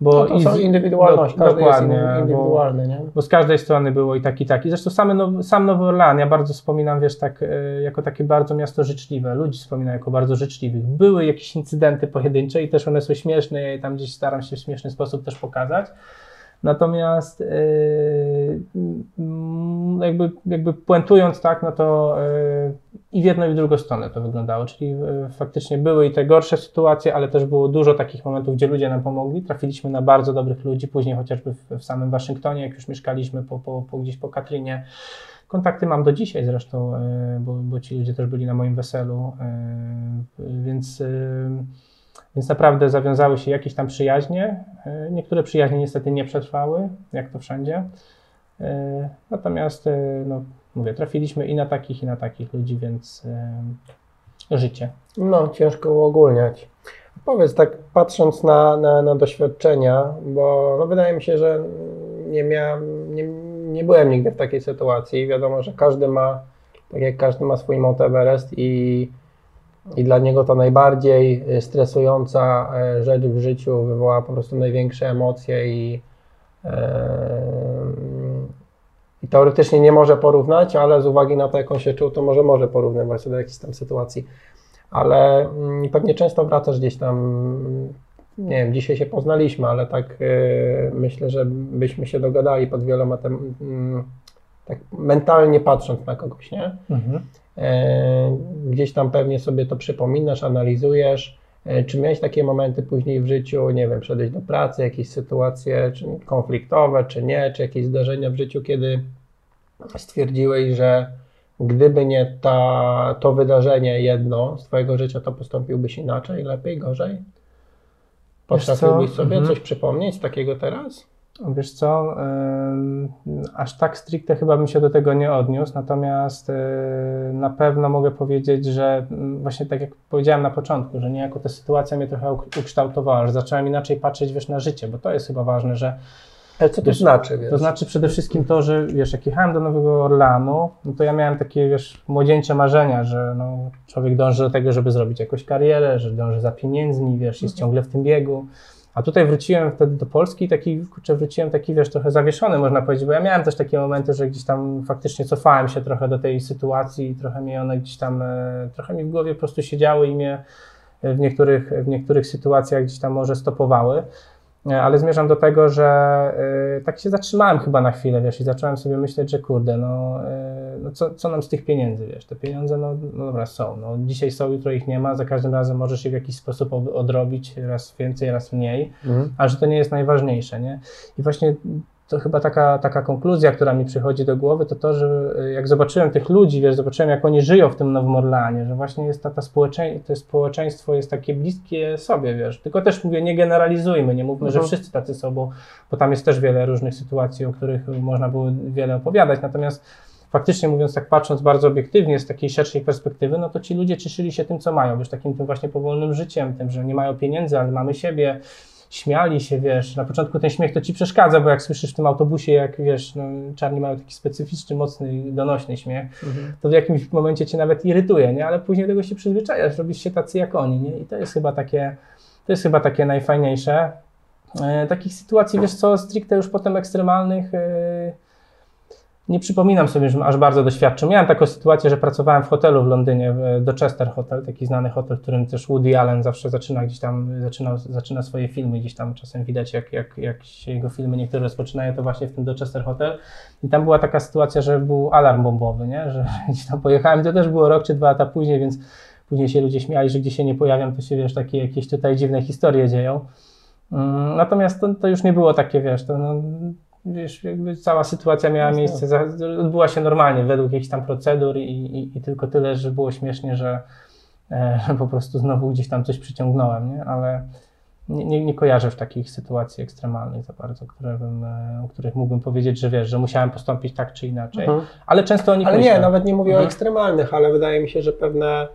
bo no to są indywidualność, do, każdy dokładnie, jest indywidualny, bo, nie? Bo z każdej strony było i tak, i tak. I zresztą same now, sam Nowy Orlean, ja bardzo wspominam, wiesz, tak, e, jako takie bardzo miasto życzliwe. Ludzi wspominam jako bardzo życzliwych. Były jakieś incydenty pojedyncze i też one są śmieszne, ja je tam gdzieś staram się w śmieszny sposób też pokazać. Natomiast yy, jakby, jakby puentując tak, no to yy, i w jedną i w drugą stronę to wyglądało, czyli yy, faktycznie były i te gorsze sytuacje, ale też było dużo takich momentów, gdzie ludzie nam pomogli. Trafiliśmy na bardzo dobrych ludzi, później chociażby w, w samym Waszyngtonie, jak już mieszkaliśmy po, po, po gdzieś po Katrynie. Kontakty mam do dzisiaj zresztą, bo, bo ci ludzie też byli na moim weselu, więc więc naprawdę zawiązały się jakieś tam przyjaźnie. E, niektóre przyjaźnie niestety nie przetrwały, jak to wszędzie. E, natomiast, e, no, mówię, trafiliśmy i na takich, i na takich ludzi, więc życie. No, ciężko uogólniać. Powiedz tak, patrząc na, na, na doświadczenia, bo no, wydaje mi się, że nie, miałem, nie, nie byłem nigdy w takiej sytuacji. Wiadomo, że każdy ma, tak jak każdy ma swój Mount Everest i i dla niego to najbardziej y, stresująca e, rzecz w życiu wywołała po prostu największe emocje i, e, i teoretycznie nie może porównać, ale z uwagi na to, jak on się czuł, to może może porównywać do jakiejś tam sytuacji. Ale mm, pewnie często wracasz gdzieś tam, nie wiem, dzisiaj się poznaliśmy, ale tak myślę, że byśmy się dogadali pod wieloma tem, mm, tak mentalnie patrząc na kogoś, nie? Mhm. E, gdzieś tam pewnie sobie to przypominasz, analizujesz. E, czy miałeś takie momenty później w życiu, nie wiem, przejść do pracy, jakieś sytuacje czy konfliktowe, czy nie, czy jakieś zdarzenia w życiu, kiedy stwierdziłeś, że gdyby nie ta, to wydarzenie jedno z Twojego życia, to postąpiłbyś inaczej, lepiej, gorzej? Potrafiłbyś sobie mhm. coś przypomnieć takiego teraz? Wiesz co, aż tak stricte chyba bym się do tego nie odniósł, natomiast e, na pewno mogę powiedzieć, że mm, właśnie tak jak powiedziałem na początku, że niejako ta sytuacja mnie trochę ukształtowała, że zacząłem inaczej patrzeć wiesz, na życie, bo to jest chyba ważne, że ale co to wiesz, znaczy? Wiesz? To znaczy przede wszystkim to, że wiesz, jak jechałem do Nowego Orlanu, no to ja miałem takie, wiesz, młodzieńcze marzenia, że no, człowiek dąży do tego, żeby zrobić jakąś karierę, że dąży za pieniędzmi, wiesz, jest mhm. ciągle w tym biegu. A tutaj wróciłem wtedy do Polski i taki, kurczę, wróciłem taki, wiesz, trochę zawieszony, można powiedzieć, bo ja miałem też takie momenty, że gdzieś tam faktycznie cofałem się trochę do tej sytuacji i trochę mi one gdzieś tam, e, trochę mi w głowie po prostu siedziały i mnie w niektórych, w niektórych sytuacjach gdzieś tam może stopowały. Ale zmierzam do tego, że y, tak się zatrzymałem chyba na chwilę, wiesz, i zacząłem sobie myśleć, że kurde, no, y, no co, co nam z tych pieniędzy, wiesz, te pieniądze, no, no dobra, są, no dzisiaj są, jutro ich nie ma, za każdym razem możesz je w jakiś sposób odrobić, raz więcej, raz mniej, mhm. a że to nie jest najważniejsze, nie? I właśnie to chyba taka, taka konkluzja, która mi przychodzi do głowy, to to, że e, jak zobaczyłem tych ludzi, wiesz, zobaczyłem jak oni żyją w tym Nowym Orleanie, że właśnie jest ta, ta społecze, to społeczeństwo jest takie bliskie sobie, wiesz, tylko też mówię, nie generalizujmy, nie mówmy, mhm. że wszyscy tacy są, bo, bo tam jest też wiele różnych sytuacji, o których można było wiele opowiadać, natomiast faktycznie mówiąc tak patrząc bardzo obiektywnie z takiej szerszej perspektywy, no to ci ludzie cieszyli się tym, co mają, wiesz, takim tym właśnie powolnym życiem, tym, że nie mają pieniędzy, ale mamy siebie, śmiali się, wiesz, na początku ten śmiech to ci przeszkadza, bo jak słyszysz w tym autobusie, jak wiesz, no, czarni mają taki specyficzny, mocny, donośny śmiech, mhm. to w jakimś momencie cię nawet irytuje, nie? Ale później do tego się przyzwyczajasz, robisz się tacy jak oni, nie? I to jest chyba takie, to jest chyba takie najfajniejsze. E, takich sytuacji, wiesz co, stricte już potem ekstremalnych, e, nie przypominam sobie, że aż bardzo doświadczył. Miałem taką sytuację, że pracowałem w hotelu w Londynie, w Chester Hotel, taki znany hotel, w którym też Woody Allen zawsze zaczyna gdzieś tam, zaczyna, zaczyna swoje filmy, gdzieś tam czasem widać, jak, jak, jak się jego filmy niektóre rozpoczynają, to właśnie w tym Chester Hotel. I tam była taka sytuacja, że był alarm bombowy, nie? że gdzieś tam pojechałem, to też było rok czy dwa lata później, więc później się ludzie śmiali, że gdzie się nie pojawiam, to się, wiesz, takie jakieś tutaj dziwne historie dzieją. Mm, natomiast to, to już nie było takie, wiesz, to no, wiesz, jakby cała sytuacja miała miejsce, odbyła się normalnie według jakichś tam procedur i, i, i tylko tyle, że było śmiesznie, że, e, po prostu znowu gdzieś tam coś przyciągnąłem, nie? ale nie, nie, nie kojarzę w takich sytuacji ekstremalnych za bardzo, które bym, e, o których mógłbym powiedzieć, że wiesz, że musiałem postąpić tak czy inaczej, mhm. ale często o nich Ale myślę. nie, nawet nie mówię mhm. o ekstremalnych, ale wydaje mi się, że pewne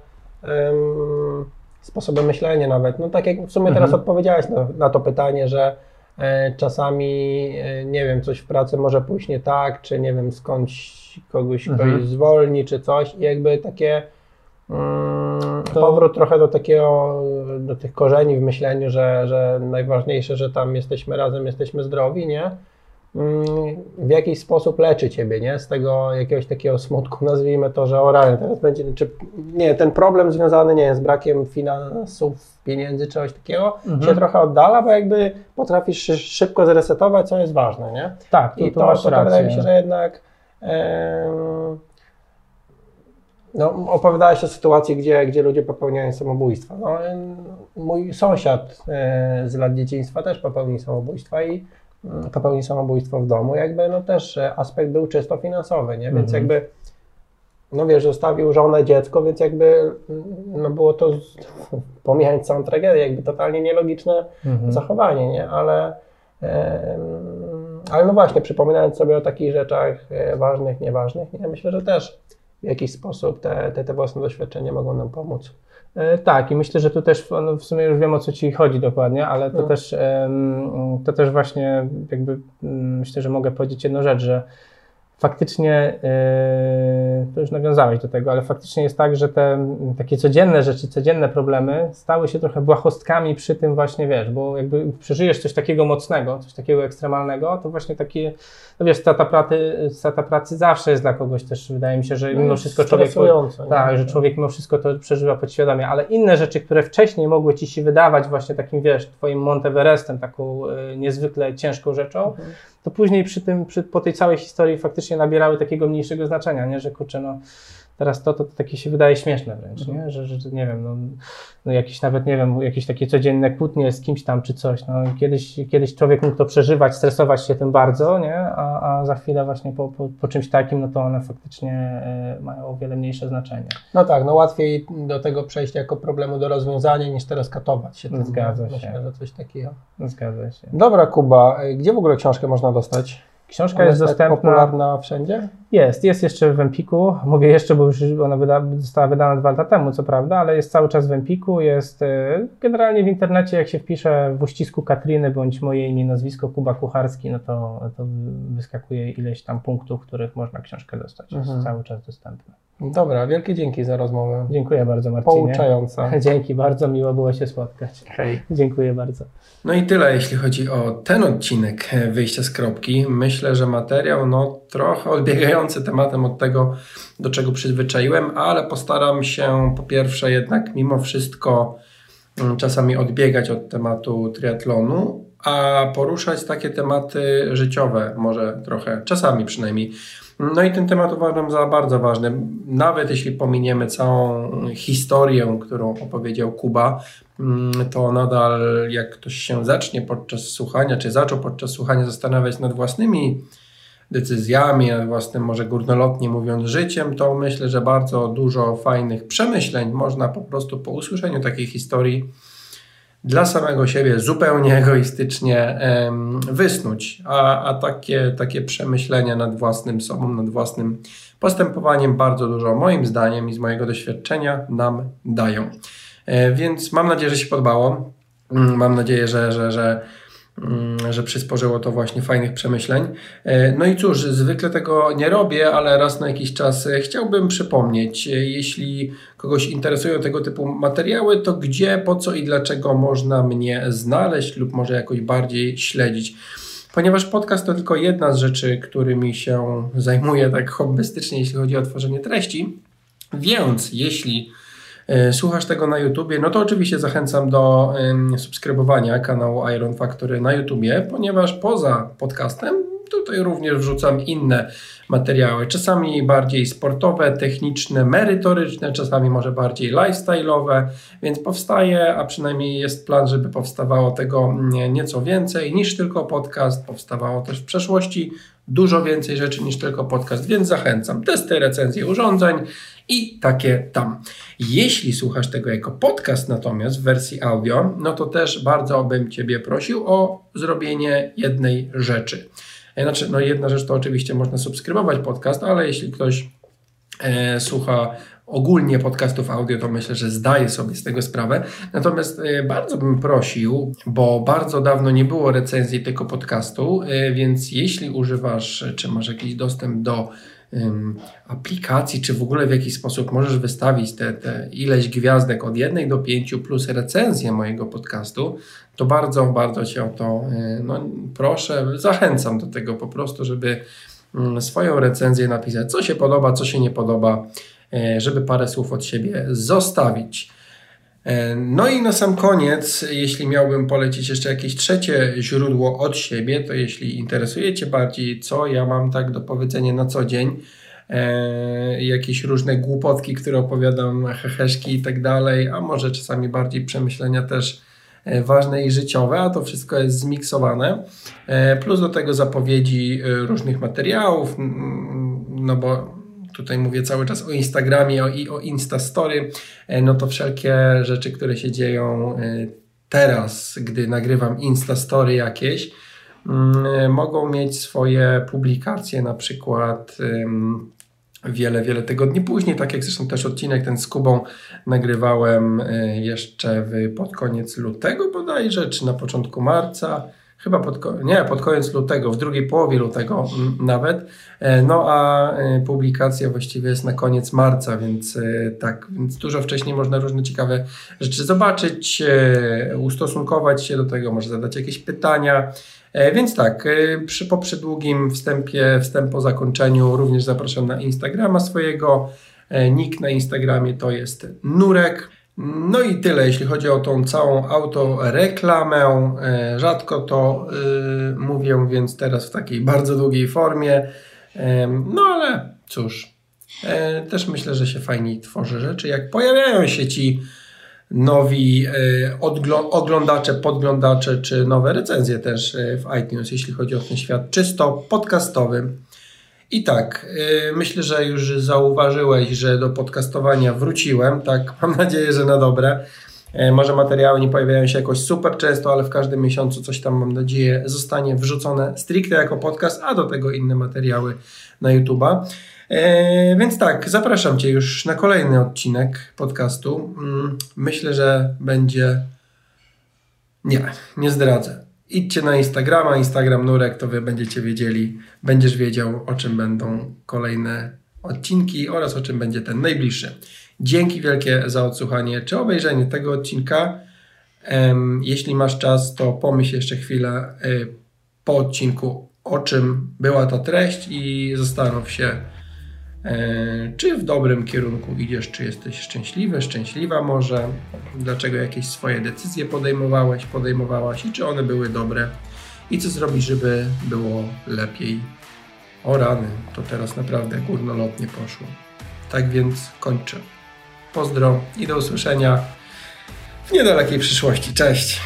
um, sposoby myślenia nawet, no tak jak w sumie teraz mhm. odpowiedziałeś na, na to pytanie, że czasami, e, nie wiem, coś w pracy może pójść nie tak, czy nie wiem, skądś kogoś mhm. ktoś zwolni, czy coś. I jakby takie mm, to... powrót trochę do takiego, do tych korzeni w myśleniu, że, że najważniejsze, że tam jesteśmy razem, jesteśmy zdrowi, nie? W jakiś sposób leczy ciebie, nie? Z tego jakiegoś takiego smutku, nazwijmy to, że oralnie teraz będzie, czy nie, ten problem związany, nie z brakiem finansów, pieniędzy, czegoś takiego, mhm. się trochę oddala, bo jakby potrafisz szybko zresetować, co jest ważne, nie? Tak, to, I to, to, to wydaje mi się, że jednak no, opowiadałeś o sytuacji, gdzie, gdzie ludzie popełniają samobójstwa. No, mój sąsiad e, z lat dzieciństwa też popełnił samobójstwa i popełni samobójstwo w domu, jakby no też e, aspekt był czysto finansowy, nie? Więc mhm. jakby no wiesz, zostawił żonę, dziecko, więc jakby no było to, pomijając całą tragedię, jakby totalnie nielogiczne mhm. zachowanie, nie? Ale, e, ale no właśnie, przypominając sobie o takich rzeczach e, ważnych, nieważnych, nie? Myślę, że też w jakiś sposób te, te, te własne doświadczenia mogą nam pomóc. E, tak, i myślę, że tu też no w sumie już wiem o co ci chodzi dokładnie, ale to, no. też, to też właśnie jakby mm, myślę, że mogę powiedzieć jedną rzecz, że faktycznie, yy, to już nawiązałeś do tego, ale faktycznie jest tak, że te takie codzienne rzeczy, codzienne problemy stały się trochę błahostkami przy tym właśnie, wiesz, bo jakby przeżyjesz coś takiego mocnego, coś takiego ekstremalnego, to właśnie takie, no wiesz, strata pracy, strata pracy zawsze jest dla kogoś też, wydaje mi się, że mimo no, wszystko człowiek, tak, że człowiek mimo wszystko to przeżywa podświadomie, ale inne rzeczy, które wcześniej mogły ci się wydawać właśnie takim, wiesz, twoim Monteverestem, taką y, niezwykle ciężką rzeczą, mhm to później przy tym, przy, po tej całej historii faktycznie nabierały takiego mniejszego znaczenia, nie? że kurczę, no teraz to, to, to takie się wydaje śmieszne wręcz, nie? Mhm. Że, że nie wiem, no, no jakieś nawet, nie wiem, jakieś takie codzienne kłótnie z kimś tam czy coś, no kiedyś, kiedyś człowiek mógł to przeżywać, stresować się tym bardzo, nie? A, a za chwilę właśnie po, po, po czymś takim, no to one faktycznie y, mają o wiele mniejsze znaczenie. No tak, no łatwiej do tego przejść jako problemu do rozwiązania niż teraz katować się tym. Zgadza się. Myślę, że coś takiego. Zgadza się. Dobra Kuba, gdzie w ogóle książkę można dostać? Książka jest, jest tak dostępna. popularna wszędzie? Jest, jest jeszcze w Empiku. Mówię jeszcze, bo już ona wyda, została wydana dwa lata temu, co prawda, ale jest cały czas w Empiku. Jest y, generalnie w internecie, jak się wpisze w uścisku Katriny bądź moje imię, nazwisko Kuba Kucharski, no to, to wyskakuje ileś tam punktów, których można książkę dostać. Jest mhm. cały czas dostępna. Dobra, wielkie dzięki za rozmowę. Dziękuję bardzo Marcinie. Pouczająca. Dzięki bardzo, miło było się spotkać. Hej. Dziękuję bardzo. No i tyle, jeśli chodzi o ten odcinek Wyjścia z kropki. Myślę, że materiał no, trochę odbiegający tematem od tego, do czego przyzwyczaiłem, ale postaram się po pierwsze jednak mimo wszystko mm, czasami odbiegać od tematu triatlonu, a poruszać takie tematy życiowe, może trochę, czasami przynajmniej. No i ten temat uważam za bardzo ważny. Nawet jeśli pominiemy całą historię, którą opowiedział Kuba, mm, to nadal jak ktoś się zacznie podczas słuchania, czy zaczął podczas słuchania zastanawiać nad własnymi decyzjami, nad własnym, może górnolotnie mówiąc, życiem, to myślę, że bardzo dużo fajnych przemyśleń można po prostu po usłyszeniu takiej historii dla samego siebie zupełnie egoistycznie wysnuć, a, a takie, takie przemyślenia nad własnym sobą, nad własnym postępowaniem bardzo dużo moim zdaniem i z mojego doświadczenia nam dają. E, więc mam nadzieję, że się podobało. Mm, mam nadzieję, że, że, że że przysporzyło to właśnie fajnych przemyśleń. E, no i cóż, zwykle tego nie robię, ale raz na jakiś czas e, chciałbym przypomnieć, e, jeśli kogoś interesują tego typu materiały, to gdzie, po co i dlaczego można mnie znaleźć lub może jakoś bardziej śledzić. Ponieważ podcast to tylko jedna z rzeczy, którymi się zajmuję tak hobbystycznie, jeśli chodzi o tworzenie treści. Więc jeśli słuchasz tego na YouTubie, no to oczywiście zachęcam do subskrybowania kanału Iron Factory na YouTubie, ponieważ poza podcastem tutaj również wrzucam inne materiały, czasami bardziej sportowe, techniczne, merytoryczne, czasami może bardziej lifestyle'owe, więc powstaje, a przynajmniej jest plan, żeby powstawało tego nieco więcej niż tylko podcast. Powstawało też w przeszłości dużo więcej rzeczy niż tylko podcast, więc zachęcam. Testy, recenzje urządzeń i takie tam. Jeśli słuchasz tego jako podcast natomiast w wersji audio, no to też bardzo bym Ciebie prosił o zrobienie jednej rzeczy. E, znaczy, no jedna rzecz to oczywiście można subskrybować podcast, ale jeśli ktoś e, słucha ogólnie podcastów audio, to myślę, że zdaje sobie z tego sprawę. Natomiast e, bardzo bym prosił, bo bardzo dawno nie było recenzji tego podcastu, e, więc jeśli używasz, czy masz jakiś dostęp do aplikacji, czy w ogóle w jakiś sposób możesz wystawić te, te ileś gwiazdek od jednej do pięciu plus recenzję mojego podcastu, to bardzo, bardzo Cię o to e, no, proszę, zachęcam do tego po prostu, żeby mm, swoją recenzję napisać, co się podoba, co się nie podoba, e, żeby parę słów od siebie zostawić. E, no i na sam koniec, jeśli miałbym polecić jeszcze jakieś trzecie źródło od siebie, to jeśli interesuje Cię bardziej, co ja mam tak do powiedzenia na co dzień, e, jakieś różne głupotki, które opowiadam, heheszki i tak dalej, a może czasami bardziej przemyślenia też e, ważne i życiowe, a to wszystko jest zmiksowane. E, plus do tego zapowiedzi e, różnych materiałów, no bo tutaj mówię cały czas o Instagramie o, i o Instastory, e, no to wszelkie rzeczy, które się dzieją e, teraz, gdy nagrywam Instastory jakieś, mm, e, mogą mieć swoje publikacje, na przykład wiele, wiele tygodni później, tak jak zresztą też odcinek ten z Kubą nagrywałem jeszcze pod koniec lutego bodajże, czy na początku marca chyba pod, nie, pod koniec lutego, w drugiej połowie lutego nawet. E, no a e, publikacja właściwie jest na koniec marca, więc e, tak, więc dużo wcześniej można różne ciekawe rzeczy zobaczyć, ustosunkować się do tego, może zadać jakieś pytania. Więc tak, przy, po przydługim wstępie, wstęp po zakończeniu również zapraszam na Instagrama swojego. Nick na Instagramie to jest Nurek. No i tyle, jeśli chodzi o tą całą autoreklamę. E, rzadko to yy, mówię, więc teraz w takiej bardzo długiej formie. no ale cóż, e, też myślę, że się fajniej tworzy rzeczy. Jak pojawiają się ci nowi oglądacze, podglądacze, czy nowe recenzje też w iTunes, jeśli chodzi o ten świat czysto podcastowy. I tak, yy, myślę, że już zauważyłeś, że do podcastowania wróciłem. Tak, mam nadzieję, że na dobre. Yy, może materiały nie pojawiają się jakoś super często, ale w każdym miesiącu coś tam, mam nadzieję, zostanie wrzucone stricte jako podcast, a do tego inne materiały na YouTube'a. Yy, więc tak, zapraszam Cię już na kolejny odcinek podcastu. Yy, myślę, że będzie. Nie, nie zdradzę idźcie na Instagrama, Instagram Nurek, to wy będziecie wiedzieli, będziesz wiedział, o czym będą kolejne odcinki oraz o czym będzie ten najbliższy. Dzięki wielkie za odsłuchanie czy obejrzenie tego odcinka. Jeśli masz czas, to pomyśl jeszcze chwilę y, po odcinku, o czym była ta treść i zastanów się, czy w dobrym kierunku idziesz, czy jesteś szczęśliwy, szczęśliwa może, dlaczego jakieś swoje decyzje podejmowałeś, podejmowałaś i czy one były dobre i co zrobić, żeby było lepiej. O rany, to teraz naprawdę górnolotnie poszło. Tak więc kończę. Pozdro i do usłyszenia w niedalekiej przyszłości. Cześć!